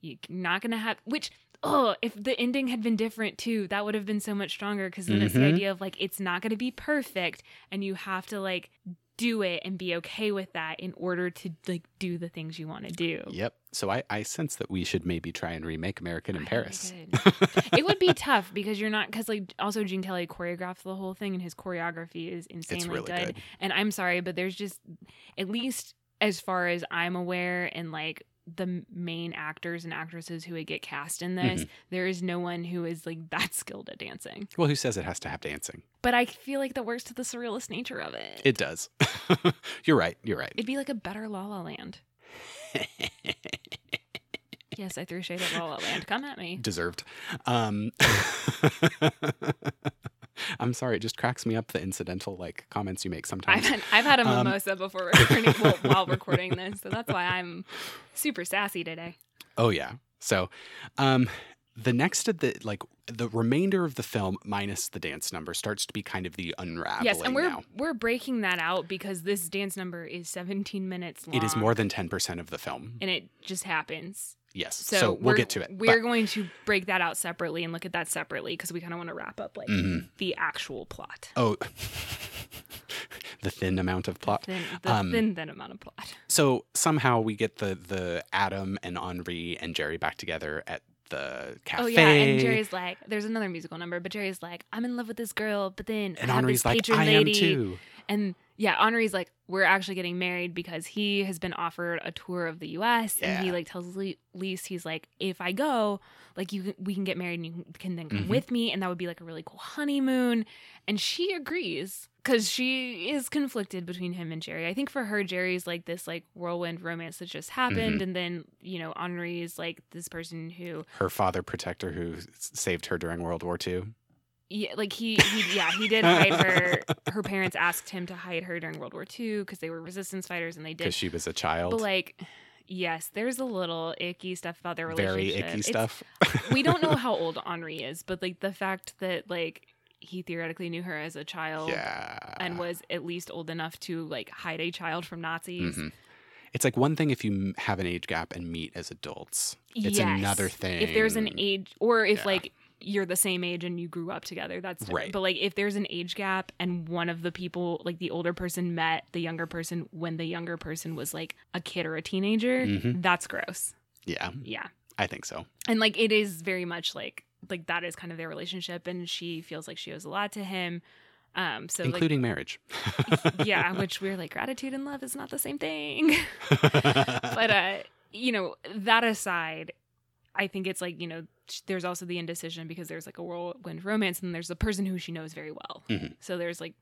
you're not going to have which. Oh, if the ending had been different too, that would have been so much stronger. Because then it's the Mhm. idea of like it's not going to be perfect, and you have to like do it and be okay with that in order to like do the things you want to do. Yep. So I, I sense that we should maybe try and remake American in I Paris. it would be tough because you're not because like also Gene Kelly choreographed the whole thing and his choreography is insanely really good. good. And I'm sorry, but there's just at least as far as I'm aware, and like the main actors and actresses who would get cast in this, Mm-hmm. there is no one who is like that skilled at dancing. well, who says it has to have dancing? But I feel like that works to the surrealist nature of it. It does. you're right. You're right. It'd be like a better La La Land. Yes, I threw shade at La La Land. Come at me. Deserved. Um, I'm sorry. It just cracks me up the incidental like comments you make I've sometimes. had, I've had a Um, mimosa before recording, well, while recording this, so that's why I'm super sassy today. Oh yeah. So, um, the next of the like the remainder of the film minus the dance number starts to be kind of the unraveling. yes, and we're now. we're breaking that out because this dance number is 17 minutes long. It is more than ten percent of the film. and it just happens. Yes. So, So, we'll get to it. We're but- going to break that out separately and look at that separately because we kind of want to wrap up like Mhm. the actual plot. oh, the thin amount of plot. Thin, the Um, thin, thin amount of plot. So somehow we get the the Adam and Henri and Jerry back together at the cafe. Oh yeah, and Jerry's like, there's another musical number, but Jerry's like, I'm in love with this girl, but then and I have Henri's this like, patron I lady. am too. And yeah, Henri's like, we're actually getting married because he has been offered a tour of the U.S. and he like tells Lise, he's like, if I go, like you, can- we can get married and you can then come Mhm. with me, and that would be like a really cool honeymoon. And she agrees because she is conflicted between him and Jerry. I think for her, Jerry's like this like whirlwind romance that just happened, Mm-hmm. and then you know Henri is like this person who Her father protector who saved her during World War II. Yeah, like he, he yeah, he did hide her. Her parents asked him to hide her during World War II because they were resistance fighters, and they did. because she was a child. But like, yes, there's a little icky stuff about their relationship. Very icky It's- stuff. we don't know how old Henri is, but like the fact that like he theoretically knew her as a child yeah. and was at least old enough to like hide a child from Nazis. Mhm. It's like one thing if you have an age gap and meet as adults. It's Yes. another thing. If there's an age, or if Yeah. like you're the same age and you grew up together. That's different. Right. But like if there's an age gap and one of the people, like the older person met the younger person when the younger person was like a kid or a teenager, Mhm. that's gross. Yeah, Yeah. I think so. And like it is very much like like that is kind of their relationship and she feels like she owes a lot to him. Um so Including marriage. yeah, which we're like gratitude and love is not the same thing. but uh you know that aside i think it's like you know there's also the indecision because there's like a whirlwind romance and there's the person who she knows very well Mhm. so there's like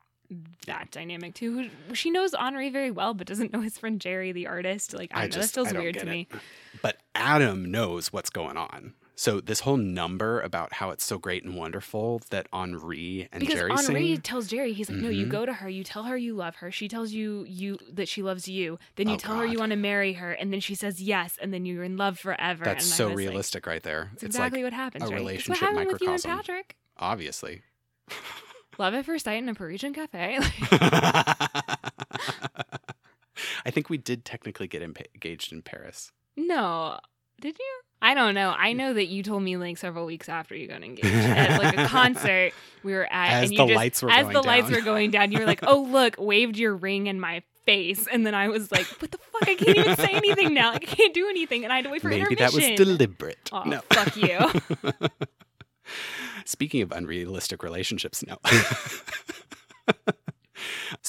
that dynamic too who she knows henri very well but doesn't know his friend jerry the artist like i, I know that feels weird to it. me but Adam knows what's going on. So this whole number about how it's so great and wonderful that Henri and Jerry because Jerry henri sing. tells jerry he's like no you Mhm. go to her you tell her you love her she tells you you that she loves you then you Oh, tell her you want to marry her and then she says yes and then you're in love forever That's and so was like, realistic right there. It's exactly like what happens, a right? It's relationship what happened with you and microcosm. Patrick. obviously. Love at first sight in a Parisian cafe. I think we did technically get engaged in Paris. no, did you? I don't know. I know that you told me like several weeks after you got engaged at like a concert we were at, As and you the just, lights were as going the lights down. were going down, you were like, "Oh look, waved your ring in my face," and then I was like, "What the fuck? I can't even say anything now. I can't do anything," and I had to wait for Maybe that intermission. was deliberate. Oh, no. fuck you. Speaking of unrealistic relationships, no.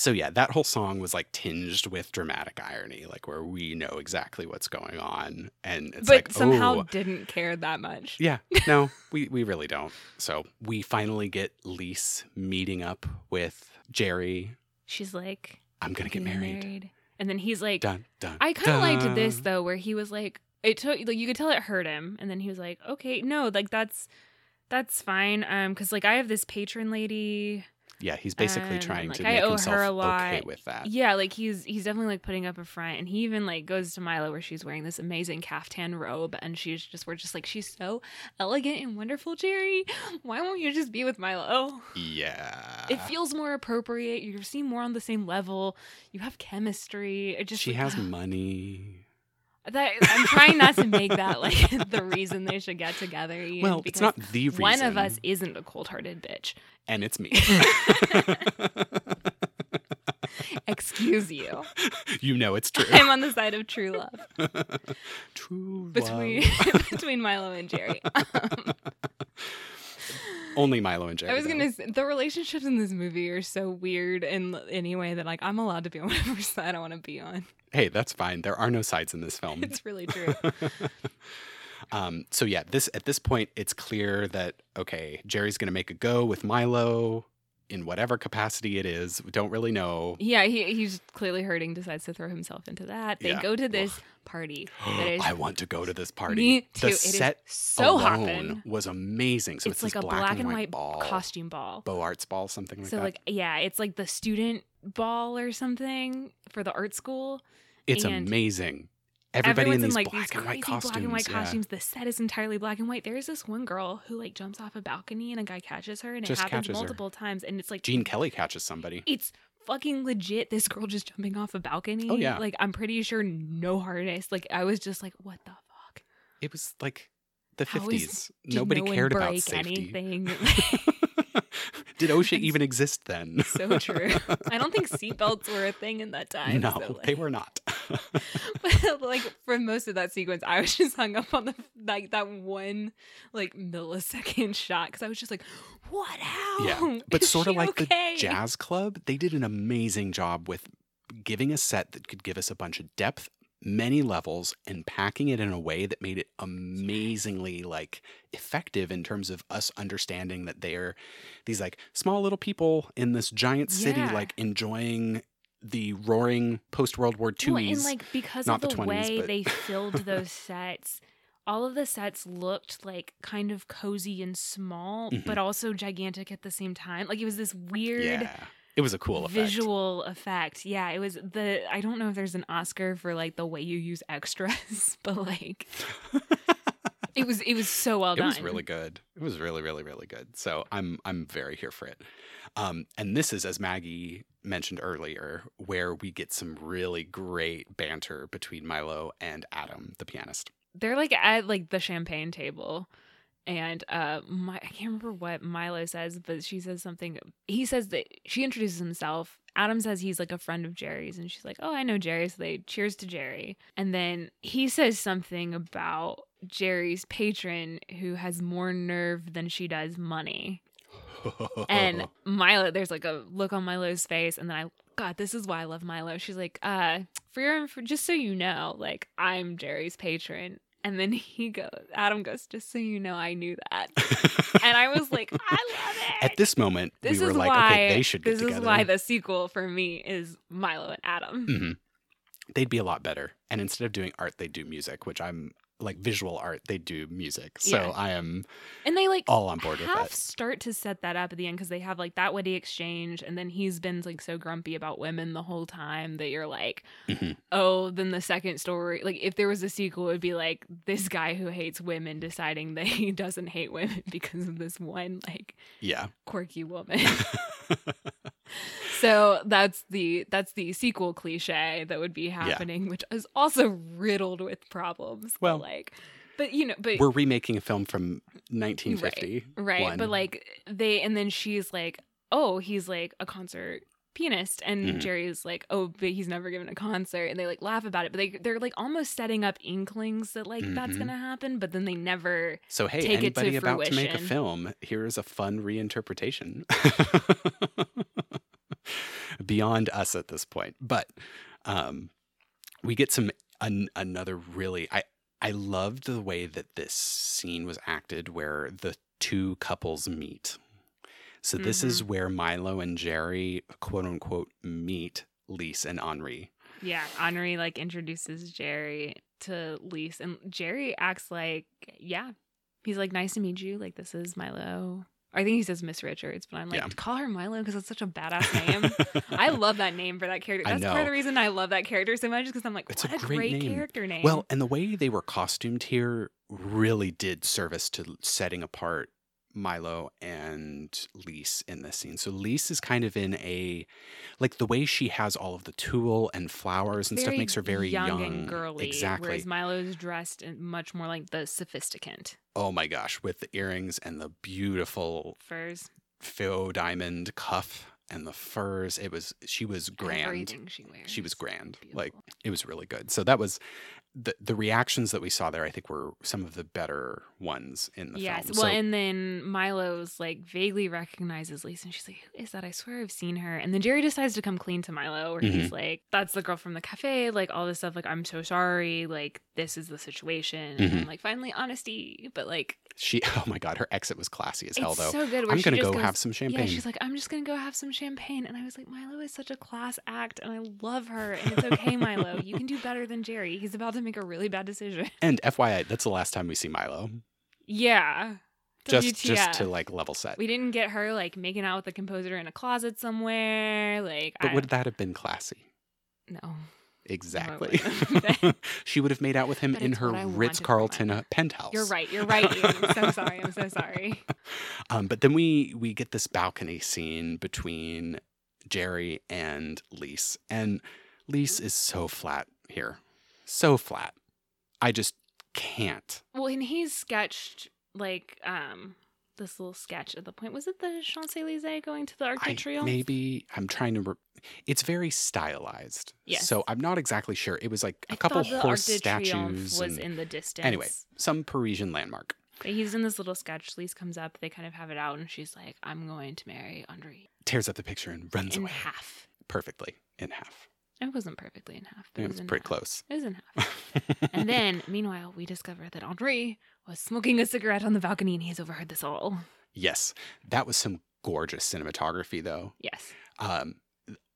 so yeah, that whole song was like tinged with dramatic irony, like where we know exactly what's going on, and it's but like somehow oh, didn't care that much. yeah, no, we we really don't. So we finally get Lise meeting up with Jerry. She's like, I'm gonna get "Getting married. and then he's like, Dun dun. I kind of liked this though, where he was like, it took like you could tell it hurt him, and then he was like, okay, no, like that's that's fine, um, because like I have this patron lady, Yeah, he's basically and, trying like, to I make owe himself her a lot. okay with that. yeah, like he's he's definitely like putting up a front, and he even like goes to Milo where she's wearing this amazing caftan robe, and she's just we're just like she's so elegant and wonderful, Jerry. Why won't you just be with Milo? Yeah. It feels more appropriate. You seem more on the same level. You have chemistry. It just she has money. That I'm trying not to make that like the reason they should get together. Ian, Well, it's not the reason. One of us isn't a cold-hearted bitch. and it's me. Excuse you. you know it's true. I'm on the side of true love true between love. between Milo and Jerry. Um, Only Milo and Jerry. I was though. gonna say the relationships in this movie are so weird in any way that like I'm allowed to be on whatever side I want to be on. Hey, that's fine. There are no sides in this film. It's really true. um, so yeah, this at this point, it's clear that okay, Jerry's gonna make a go with Milo in whatever capacity it is. We don't really know. Yeah, he he's clearly hurting. Decides to throw himself into that. They Yeah. go to this party I want to go to this party. The It set so alone hopping. was amazing. So it's, it's, like a black, and white, ball, costume ball. Beaux Arts ball, something like so that. So like yeah, it's like the student ball or something for the art school. it's and amazing. Everybody Everyone's in these like black these and crazy white costumes. black and white yeah. costumes. The set is entirely black and white. There is this one girl who like jumps off a balcony and a guy catches her, and Just it happens catches her. multiple times. And it's like Gene Kelly catches somebody. it's fucking legit. This girl just jumping off a balcony. Oh, yeah. like I'm pretty sure no harness. Like I was just like, what the fuck? It was like the fifties. Nobody no cared about safety. anything. Did OSHA even exist then? so true. I don't think seatbelts were a thing in that time. no, so, they were not. But like for most of that sequence, I was just hung up on the like that one like millisecond shot because I was just like, "What? How? yeah, but Is sort of like okay?" the jazz club, they did an amazing job with giving a set that could give us a bunch of depth, many levels, and packing it in a way that made it amazingly like effective in terms of us understanding that they're these like small little people in this giant city, Yeah. like enjoying the roaring post World War II. Well, and like because not of the the, 20s, way but- they filled those sets. All of the sets looked like kind of cozy and small, Mhm. but also gigantic at the same time. Like it was this weird yeah, it was a cool effect. visual effect. Yeah, it was the I don't know if there's an Oscar for like the way you use extras, but like it was it was so well done. it was really good. It was really, really, really good. So I'm I'm very here for it. Um, and this is, as Maggie mentioned earlier, where we get some really great banter between Milo and Adam, the pianist. They're like at like the champagne table And uh, my, I can't remember what Milo says, but she says something. He says that she introduces himself. Adam says he's like a friend of Jerry's, and she's like, "Oh, I know Jerry." So they cheers to Jerry, and then he says something about Jerry's patron who has more nerve than she does money. And Milo, there's like a look on Milo's face, and then I, God, this is why I love Milo. She's like, uh, for your, for, just so you know, like I'm Jerry's patron. And then he goes, Adam goes, just so you know, I knew that. And I was like, I love it. At this moment, this we were is like, why, okay, they should get This together. is why the sequel for me is Milo and Adam. Mhm. They'd be a lot better. And instead of doing art, they do music, which I'm like visual art. They do music. So Yeah. I am And they like all on board with that. start to set that up at the end because they have like that witty exchange, and then he's been like so grumpy about women the whole time that you're like, Mhm. oh, then the second story, like if there was a sequel, it would be like this guy who hates women deciding that he doesn't hate women because of this one like Yeah. quirky woman. so that's the that's the sequel cliche that would be happening, which is also riddled with problems. Well, like, but you know, but We're remaking a film from 1950. Right. one. But like they and then she's like, "Oh, he's like a concert pianist." And Mhm. Jerry's like, "Oh, but he's never given a concert." And they like laugh about it, but they they're like almost setting up inklings that like that's Mhm. going to happen, but then they never So hey, take it to anybody about to make a film, here's a fun reinterpretation. Beyond us at this point, but um, we get some an, another really. I I loved the way that this scene was acted, where the two couples meet. So this Mm-hmm. is where Milo and Jerry, quote unquote, meet Lise and Henri. Yeah, Henri like introduces Jerry to Lise and Jerry acts like, "Yeah." He's like, "Nice to meet you. Like this is Milo." I think he says Miss Richards, but I'm like, Yeah. call her Milo because it's such a badass name. I love that name for that character. That's part of the reason I love that character so much because I'm like, It's a what a, great great, name. character name. Well, and the way they were costumed here really did service to setting apart Milo and Lise in this scene. So Lise is kind of in a like the way she has all of the tulle and flowers and stuff makes her very young, and girly. Exactly. Whereas Milo's dressed in much more like the sophisticant oh my gosh, with the earrings and the beautiful furs. faux diamond cuff and the furs. It was she was grand. Everything she wears. She was is grand. Like it was really good. So that was the the reactions that we saw there. I think were some of the better ones in the yes. film. Yes, well, so, and then Milo's like vaguely recognizes Lisa, and she's like, "Who is that? I swear I've seen her." And then Jerry decides to come clean to Milo, where Mm-hmm. he's like, "That's the girl from the cafe." Like all this stuff. Like I'm so sorry. Like this is the situation. And Mhm. I'm like, finally, honesty. But like, she oh my god, her exit was classy as hell though. so good. I'm gonna go goes, have some champagne. Yeah, she's like, I'm just gonna go have some champagne, and I was like, Milo is such a class act, and I love her, and it's okay, Milo. You can do better than Jerry. He's about to make a really bad decision. and FYI, that's the last time we see Milo. Yeah, Just just to like level set. we didn't get her like making out with the composer in a closet somewhere. Like, but I, would that have been classy? no, Exactly. wouldn't. she would have made out with him But in her what I wanted Ritz Carlton penthouse. you're right. You're right. Ian. I'm so sorry. I'm so sorry. Um, but then we we get this balcony scene between Jerry and Lise, and Lise is so flat here, so flat. I just can't. Well, and he's sketched like um this little sketch at the point. Was it the Champs Elysees going to the Arc de Triomphe? maybe I'm trying to. Re- it's very stylized. Yes. So I'm not exactly sure. It was like a I couple the horse Arc de statues. was and- in the distance. anyway, some Parisian landmark. But he's in this little sketch. Lise comes up. They kind of have it out, and she's like, "I'm going to marry Andre Tears up the picture and runs in away half." perfectly in half. It wasn't perfectly in half, but It it was pretty half. close. It was in half. and then, meanwhile, we discover that Andre was smoking a cigarette on the balcony, and he's overheard this all. yes, that was some gorgeous cinematography, though. Yes, um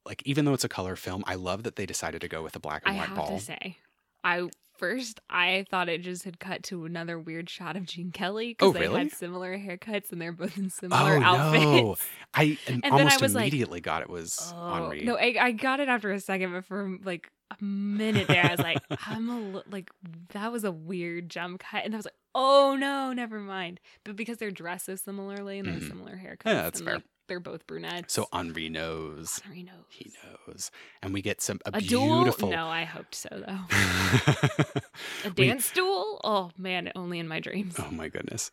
like even though it's a color film i love that they decided to go with a black and I white have ball to say, I first I thought it just had cut to another weird shot of Gene Kelly Oh, because they really? had similar haircuts and they're both in similar oh outfits. no i And then I almost was like, immediately got it was Oh, henri No, I, I got it after a second, but for like a minute there, I was like, I'm a li- like that was a weird jump cut, and I was like, oh no, never mind. But because they're dressed so similarly and they have Mhm. similar haircuts, Yeah, that's and fair. like, they're both brunettes. so henri knows Henry knows. he knows and we get some a, A duel? beautiful No, I hoped so though. A We- dance duel? Oh man, only in my dreams. oh my goodness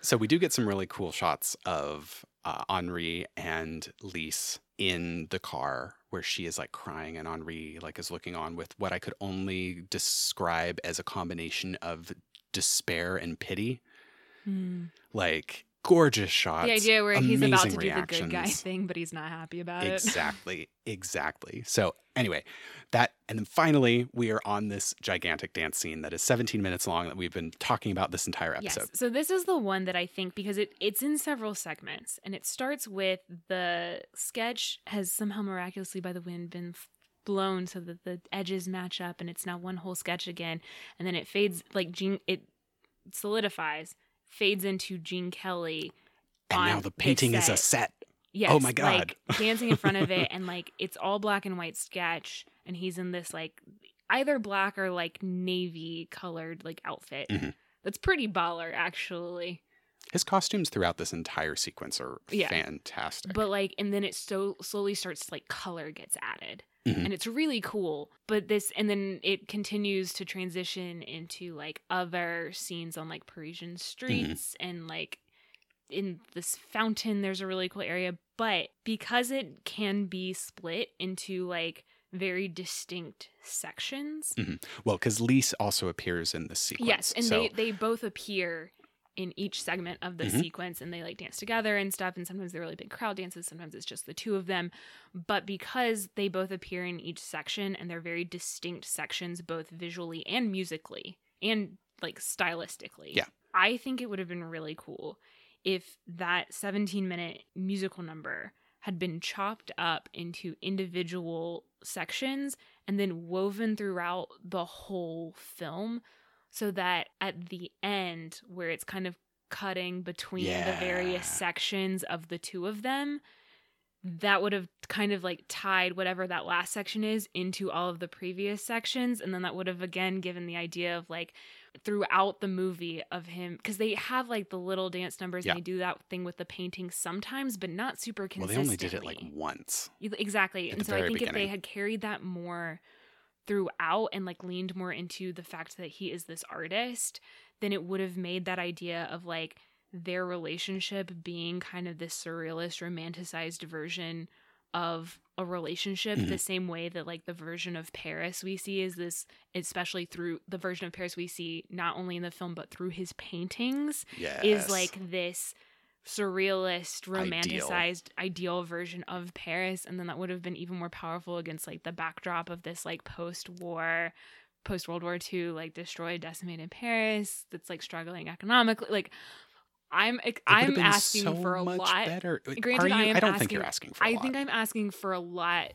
So we do get some really cool shots of uh, Henri and Lise in the car where she is like crying and Henri like is looking on with what I could only describe as a combination of despair and pity. Hmm. Like gorgeous shots. The idea where he's about to amazing do the good guy thing, but he's not happy about it. Exactly. Exactly. So anyway, that and then finally we are on this gigantic dance scene that is 17 minutes long that we've been talking about this entire episode. Yes. So this is the one that I think because it it's in several segments and it starts with the sketch has somehow miraculously by the wind been f- blown so that the edges match up and it's now one whole sketch again and then it fades like it solidifies fades into Gene Kelly And now the painting is a set. Yes, Oh my God. Like dancing in front of it, and like it's all black and white sketch, and he's in this like either black or like navy colored like outfit. Mhm. That's pretty baller, actually. His costumes throughout this entire sequence are Yeah. fantastic. But like, and then it so slowly starts like color gets added, Mhm. and it's really cool. But this, and then it continues to transition into like other scenes on like Parisian streets and like in this fountain there's a really cool area but because it can be split into like very distinct sections well, because Lise also appears in this sequence. yes and so they they both appear in each segment of the Mhm. sequence and they like dance together and stuff and sometimes they're really big crowd dances sometimes it's just the two of them but because they both appear in each section and they're very distinct sections both visually and musically and like stylistically Yeah. i think it would have been really cool if that 17 minute musical number had been chopped up into individual sections and then woven throughout the whole film so that at the end where it's kind of cutting between the various sections of the two of them that would have kind of like tied whatever that last section is into all of the previous sections and then that would have again given the idea of like throughout the movie of him because they have like the little dance numbers Yeah. and they do that thing with the painting sometimes but not super consistently. well, they only did it like once. Exactly. At and so I think if they had carried that more throughout and like leaned more into the fact that he is this artist, then it would have made that idea of like their relationship being kind of this surrealist, romanticized version of a relationship Mhm. the same way that like the version of Paris we see is this especially through the version of Paris we see not only in the film but through his paintings Yes. is like this surrealist romanticized ideal. version of paris and then that would have been even more powerful against like the backdrop of this like post-war post world war ii like destroyed decimated paris that's like struggling economically like i'm It i'm asking so for a lot Better. Granted, you? I am don't think you're asking- asking for a I lot. think I'm asking for a lot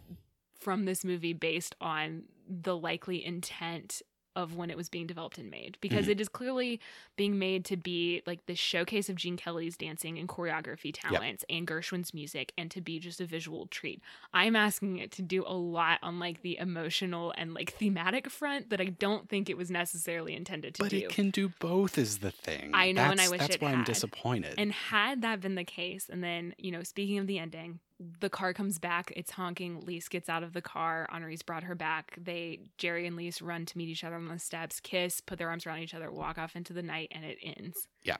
from this movie based on the likely intent of when it was being developed and made because Mhm. it is clearly being made to be like the showcase of Gene Kelly's dancing and choreography talents and Gershwin's music and to be just a visual treat. I'm asking it to do a lot on like the emotional and like thematic front that I don't think it was necessarily intended to but do. But it can do both is the thing. I know, and I That's- wish that's it why I'm disappointed. And had that been the case, and then, you know, speaking of the ending, the car comes back, it's honking, Lise gets out of the car, Henri's brought her back. They Jerry and Lise run to meet each other on the steps, kiss, put their arms around each other, walk off into the night, and it ends. Yeah.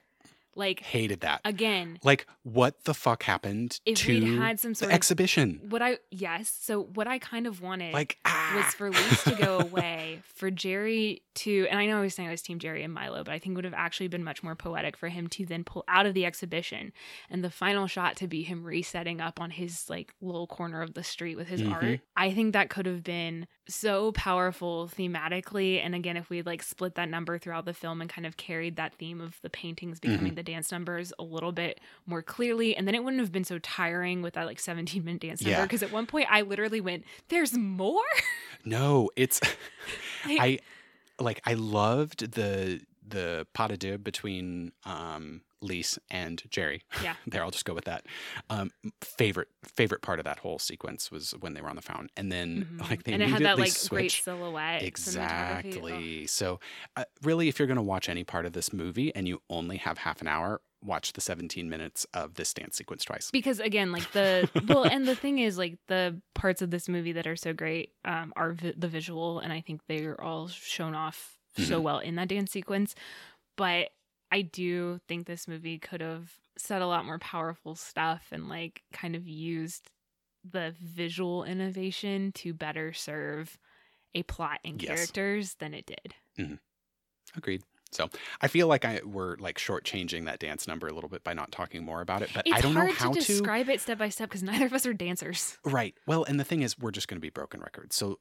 Like Hated that. again, like, what the fuck happened if to we'd had some the sort of exhibition? what I yes, so what I kind of wanted Like, ah. was for Lise to go away, for Jerry to, and I know I was saying I was Team Jerry and Milo, but I think it would have actually been much more poetic for him to then pull out of the exhibition and the final shot to be him resetting up on his like little corner of the street with his Mhm. art. I think that could have been so powerful thematically. And again, if we like split that number throughout the film and kind of carried that theme of the paintings becoming the dance numbers a little bit more clearly, and then it wouldn't have been so tiring with that like 17 minute dance number. Yeah. Because at one point I literally went, There's more? no, it's Like- I like I loved the the pas de deux between um Lise and Jerry. Yeah. there, I'll just go with that. Um, favorite favorite part of that whole sequence was when they were on the fountain, and then Mhm. like they and it had that like great silhouette. Exactly. So, uh, really, if you're going to watch any part of this movie and you only have half an hour, watch the 17 minutes of this dance sequence twice. Because again, like the well, and the thing is, like the parts of this movie that are so great um, are vi- the visual, and I think they're all shown off so Mhm. well in that dance sequence. But I do think this movie could have said a lot more powerful stuff and like kind of used the visual innovation to better serve a plot and Yes. characters than it did. Mm-hmm. Agreed. So I feel like I we're like shortchanging that dance number a little bit by not talking more about it, but It's I don't know how to describe it step by step because neither of us are dancers. Right. Well, and the thing is, we're just going to be broken records. So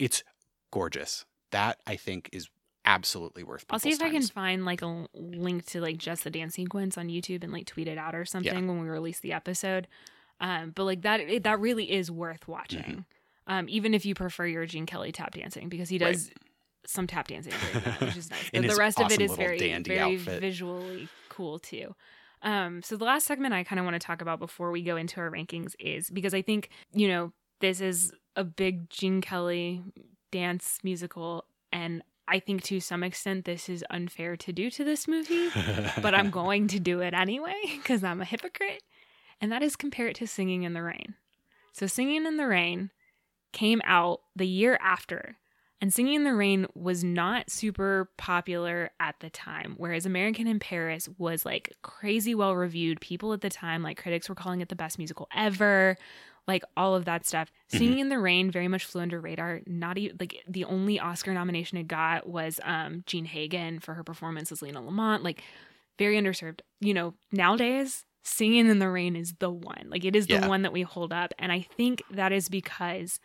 it's gorgeous. That I think is absolutely worth. I'll see if I can find like a link to like just the dance sequence on YouTube and like tweet it out or something when we release the episode. Um, but like that, it, that really is worth watching. Mm-hmm. Um, even if you prefer your Gene Kelly tap dancing because he Right. does some tap dancing that, which is nice. But the rest of it is very, very outfit. visually cool too. Um, so the last segment I kind of want to talk about before we go into our rankings is because I think you know this is a big Gene Kelly dance musical, and I think to some extent this is unfair to do to this movie, but I'm going to do it anyway because I'm a hypocrite, and that is compare it to Singing in the Rain. So Singing in the Rain came out the year after. And Singing in the Rain was not super popular at the time, whereas American in Paris was like crazy well reviewed. People at the time, like critics, were calling it the best musical ever, like all of that stuff. Mhm. Singing in the Rain very much flew under radar. Not even like the only Oscar nomination it got was um, Jean Hagen for her performance as Lena Lamont. Like very underserved. You know, nowadays Singing in the Rain is the one. Like it is the Yeah. one that we hold up, and I think that is because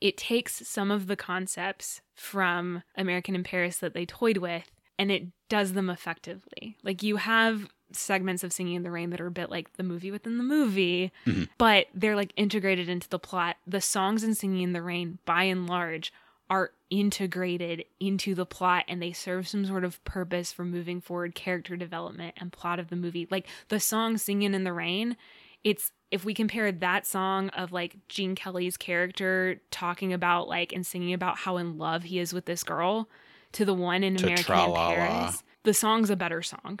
it takes some of the concepts from American in Paris that they toyed with and it does them effectively. Like you have segments of Singing in the Rain that are a bit like the movie within the movie, Mhm. but they're like integrated into the plot. The songs in Singing in the Rain, by and large, are integrated into the plot and they serve some sort of purpose for moving forward character development and plot of the movie. Like the song Singing in the Rain, it's if we compare that song of like Gene Kelly's character talking about like and singing about how in love he is with this girl to the one in American in Paris, the song's a better song.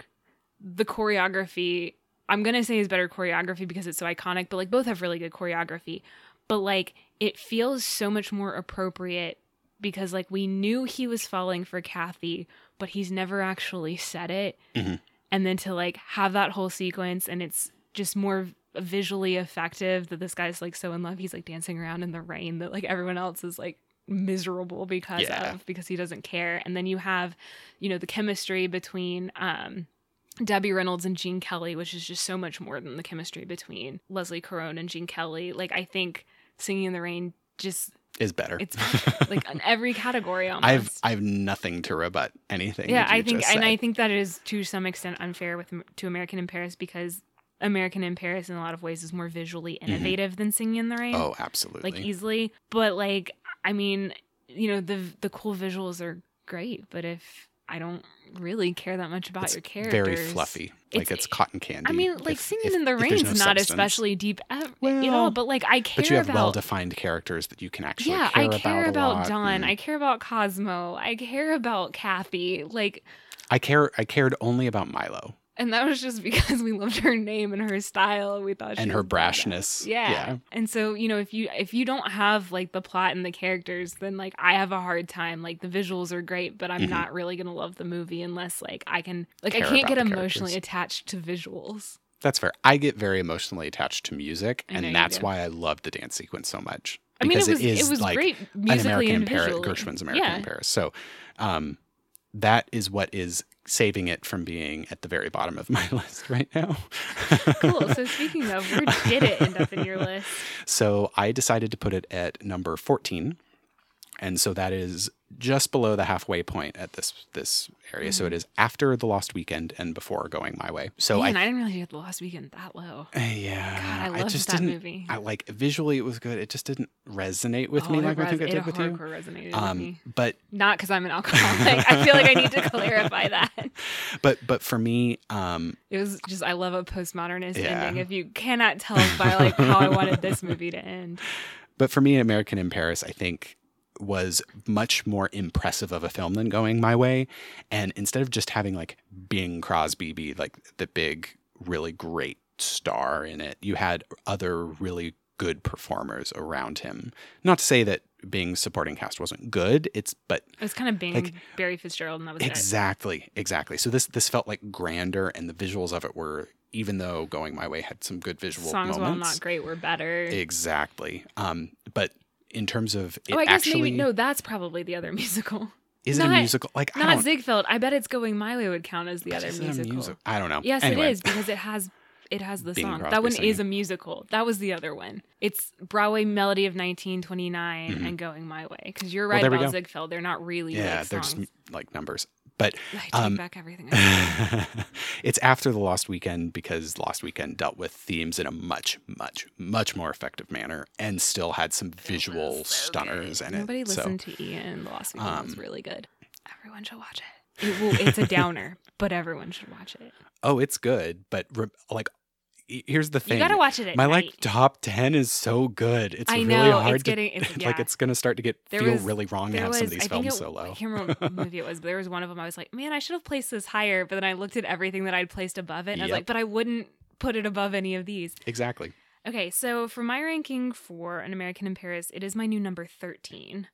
The choreography, I'm gonna say is better choreography because it's so iconic, but like both have really good choreography. But like it feels so much more appropriate because like we knew he was falling for Kathy, but he's never actually said it. Mhm. And then to like have that whole sequence and it's just more visually effective that this guy's like so in love he's like dancing around in the rain that like everyone else is like miserable because Yeah. of because he doesn't care and then you have you know the chemistry between um Debbie Reynolds and Gene Kelly which is just so much more than the chemistry between Leslie Caron and Gene Kelly like I think Singing in the Rain just is better. it's like in every category almost I've I've nothing to rebut anything. yeah i think and i said. think that is to some extent unfair with to american in paris because american in paris in a lot of ways is more visually innovative than singing in the rain Mm-hmm. Oh, absolutely. like easily but like i mean you know the the cool visuals are great but if i don't really care that much about it's your characters very fluffy. Like It's- cotton candy. i mean like if- singing if- in the rain's no not substance. especially deep at Well, all but like i care But you have about well-defined characters that you can actually yeah, care I care about. about, Don. and I care about Cosmo. I care about Kathy. Like, I care. I cared only about Milo and that was just because we loved her name and her style. We thought she and her brashness. Yeah. yeah. And so, you know, if you if you don't have like the plot and the characters, then like I have a hard time. Like the visuals are great, but I'm Mhm. not really gonna love the movie unless like I can like Care I can't get emotionally characters. attached to visuals. That's fair. I get very emotionally attached to music, I know you and that's why I love the dance sequence so much. I mean, it Because was is it was like great an American and in Paris. Gershwin's American yeah. in Paris. So, um, that is what is saving it from being at the very bottom of my list right now. Cool. So speaking of, where did it end up in your list? So I decided to put it at number 14. And so that is just below the halfway point at this this area. So it is after the Lost Weekend and before Going My Way. So Man, I, I, didn't really get the last weekend that low. Uh, yeah, God, I I just that didn't. movie. I like visually it was good. It just didn't resonate with Oh, me it like I think res- it did with you. resonated with Um, me. but Not because I'm an alcoholic. I feel like I need to clarify that. but but for me, um, It was just I love a postmodernist Yeah. ending. If you cannot tell by like how I wanted this movie to end. But for me, American in Paris, I think was much more impressive of a film than Going My Way. And instead of just having like Bing Crosby be like the big, really great star in it, you had other really good performers around him. Not to say that Bing supporting cast wasn't good. It's but It was kind of Bing Like- Barry Fitzgerald, and that was it. exactly, exactly. So this this felt like grander, and the visuals of it were, even though Going My Way had some good visual Songs, while moments. not great, were better. Exactly. Um, but in terms of it oh, I guess actually, maybe no. That's probably the other musical. is it a musical? Like I Not don't, Ziegfeld. I bet it's Going My Way would count as the other a musical. I don't know. Yes, Anyway, it is because it has it has the Bing song. Crosby that one singing. is a musical. That was the other one. It's Broadway Melody of 1929 Mhm. and Going My Way. Because you're right there we about. Ziegfeld. They're not really Yeah, like they're just like numbers. But I take um, back everything. I it's after the Lost Weekend because Lost Weekend dealt with themes in a much, much, much more effective manner and still had some visual was so stunners good. in Nobody it. listened so to Ian. The Lost Weekend was um, really good. Everyone should watch it. It will, it's a downer, but everyone should watch it. oh, it's good, but re- like here's the thing. You gotta watch it at My night. like top ten is so good. It's I really know, hard it's to getting- it's- like. It's gonna start to get There feel was- really wrong to have was, some of these I films it, so low. I can't remember what movie it was, but there was one of them. I was like, man, I should have placed this higher. But then I looked at everything that I'd placed above it, and I was like, but I wouldn't put it above any of these. exactly. Okay, so for my ranking for An American in Paris, it is my new number 13.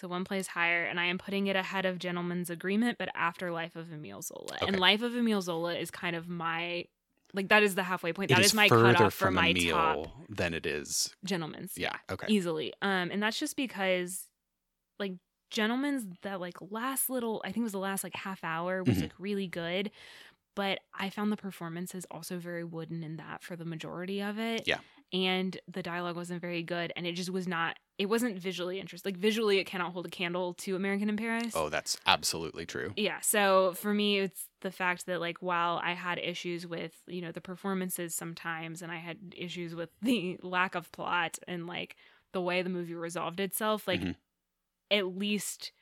So one place higher, and I am putting it ahead of Gentleman's Agreement, but after Life of Emile Zola. Okay. And Life of Emile Zola is kind of my, like, that is the halfway point. It That is is my cutoff for from my meal top than it is. Gentleman's. Yeah. Okay. Easily. Um, and that's just because, like, Gentleman's that like last little, I think it was the last like half hour was Mhm. like really good, but I found the performances also very wooden in that for the majority of it. Yeah. And the dialogue wasn't very good, and it just was not. It wasn't visually interesting. Like visually, it cannot hold a candle to American in Paris. Oh, that's absolutely true. Yeah. So for me, it's the fact that like while I had issues with you know the performances sometimes, and I had issues with the lack of plot and like the way the movie resolved itself, like Mhm. at least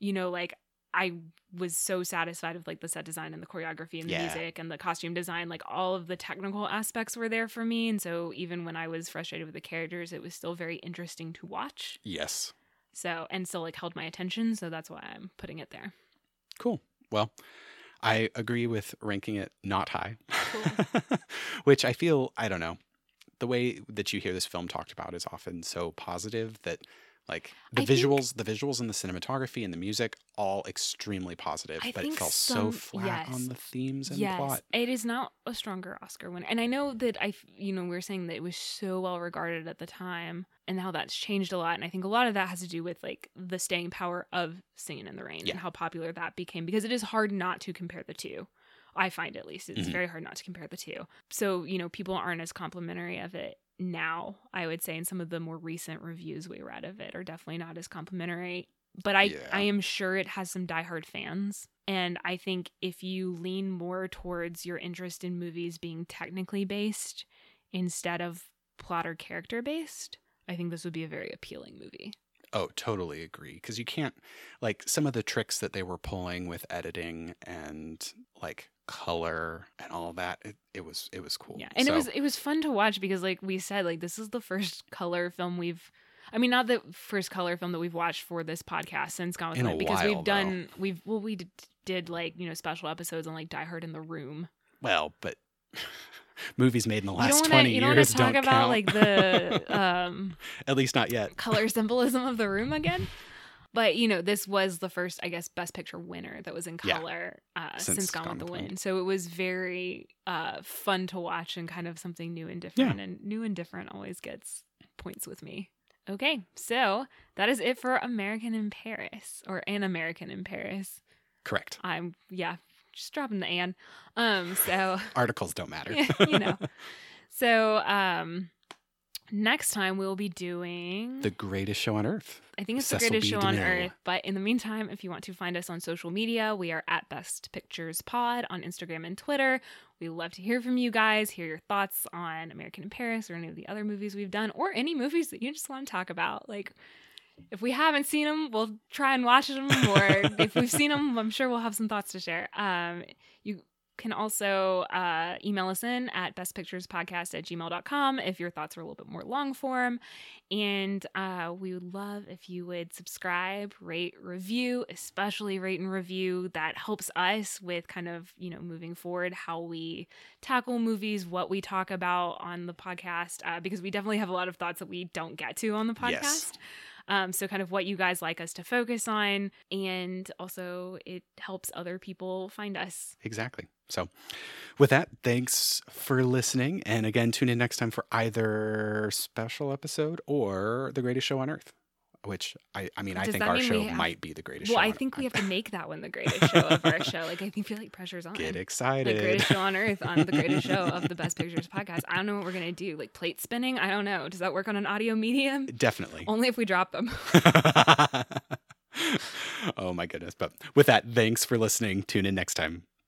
you know like I was so satisfied with like the set design and the choreography and the Yeah. music and the costume design, like all of the technical aspects were there for me. And so even when I was frustrated with the characters, it was still very interesting to watch. Yes. So and still like held my attention. So that's why I'm putting it there. Cool. Well, I agree with ranking it not high, Cool. which I feel, I don't know, the way that you hear this film talked about is often so positive that like the I think- visuals, the visuals and the cinematography and the music, all extremely positive, I but it think fell so flat on the themes and yes, plot. it is not a stronger Oscar winner, and I know that I, you know, we are saying that it was so well regarded at the time, and how that's changed a lot. And I think a lot of that has to do with like the staying power of Singing in the Rain Yeah. and how popular that became, because it is hard not to compare the two. I find at least it's Mhm. very hard not to compare the two. So you know, people aren't as complimentary of it now. I would say in some of the more recent reviews we read of it are definitely not as complimentary. But I, Yeah. I am sure it has some diehard fans. And I think if you lean more towards your interest in movies being technically based instead of plot or character based, I think this would be a very appealing movie. Oh, totally agree. Because you can't, like, some of the tricks that they were pulling with editing and like color and all that. It, it was it was cool. Yeah. And it was it was fun to watch because like we said, like this is the first color film we've I mean, not the first color film that we've watched for this podcast since Gone with In Wind, because while, we've done we've well we did, did like you know special episodes on like Die Hard in the Room. well, but movies made in the last don't wanna, twenty you don't years wanna talk don't about count. like the um At least not yet. color symbolism of the room again. But you know, this was the first, I guess, Best Picture winner that was in Yeah. color uh, Since since, Gone, with the Wind. So it was very uh, fun to watch and kind of something new and different. And new and different always gets points with me. Okay, so that is it for American in Paris or An American in Paris. Correct. I'm yeah, just dropping the an. Um, so Articles don't matter. you know. So um, next time we'll be doing the greatest show on earth. I think it's Cecil the greatest B. show on DeMille. earth. But in the meantime, if you want to find us on social media, we are at Best Pictures Pod on Instagram and Twitter. We love to hear from you guys, hear your thoughts on American in Paris or any of the other movies we've done, or any movies that you just want to talk about. Like, if we haven't seen them, we'll try and watch them, or if we've seen them, I'm sure we'll have some thoughts to share. Um, you can also uh, email us in at bestpicturespodcast at gmail.com if your thoughts are a little bit more long form. And uh, we would love if you would subscribe, rate, review, especially rate and review. That helps us with kind of, you know, moving forward how we tackle movies, what we talk about on the podcast, uh, because we definitely have a lot of thoughts that we don't get to on the podcast. Yes. Um, so, kind of what you guys like us to focus on. And also, it helps other people find us. Exactly. So, with that, thanks for listening. And again, tune in next time for either special episode or the greatest show on earth. Which I, I mean, I Does think our mean show have- might be the greatest show. Well. I on- think we have to make that one the greatest show of our show. Like, I think feel like pressure's on. get excited! The greatest show on earth on the greatest show of the Best Pictures podcast. I don't know what we're gonna do. Like plate spinning? I don't know. Does that work on an audio medium? Definitely. Only if we drop them. oh my goodness. But with that, thanks for listening. Tune in next time.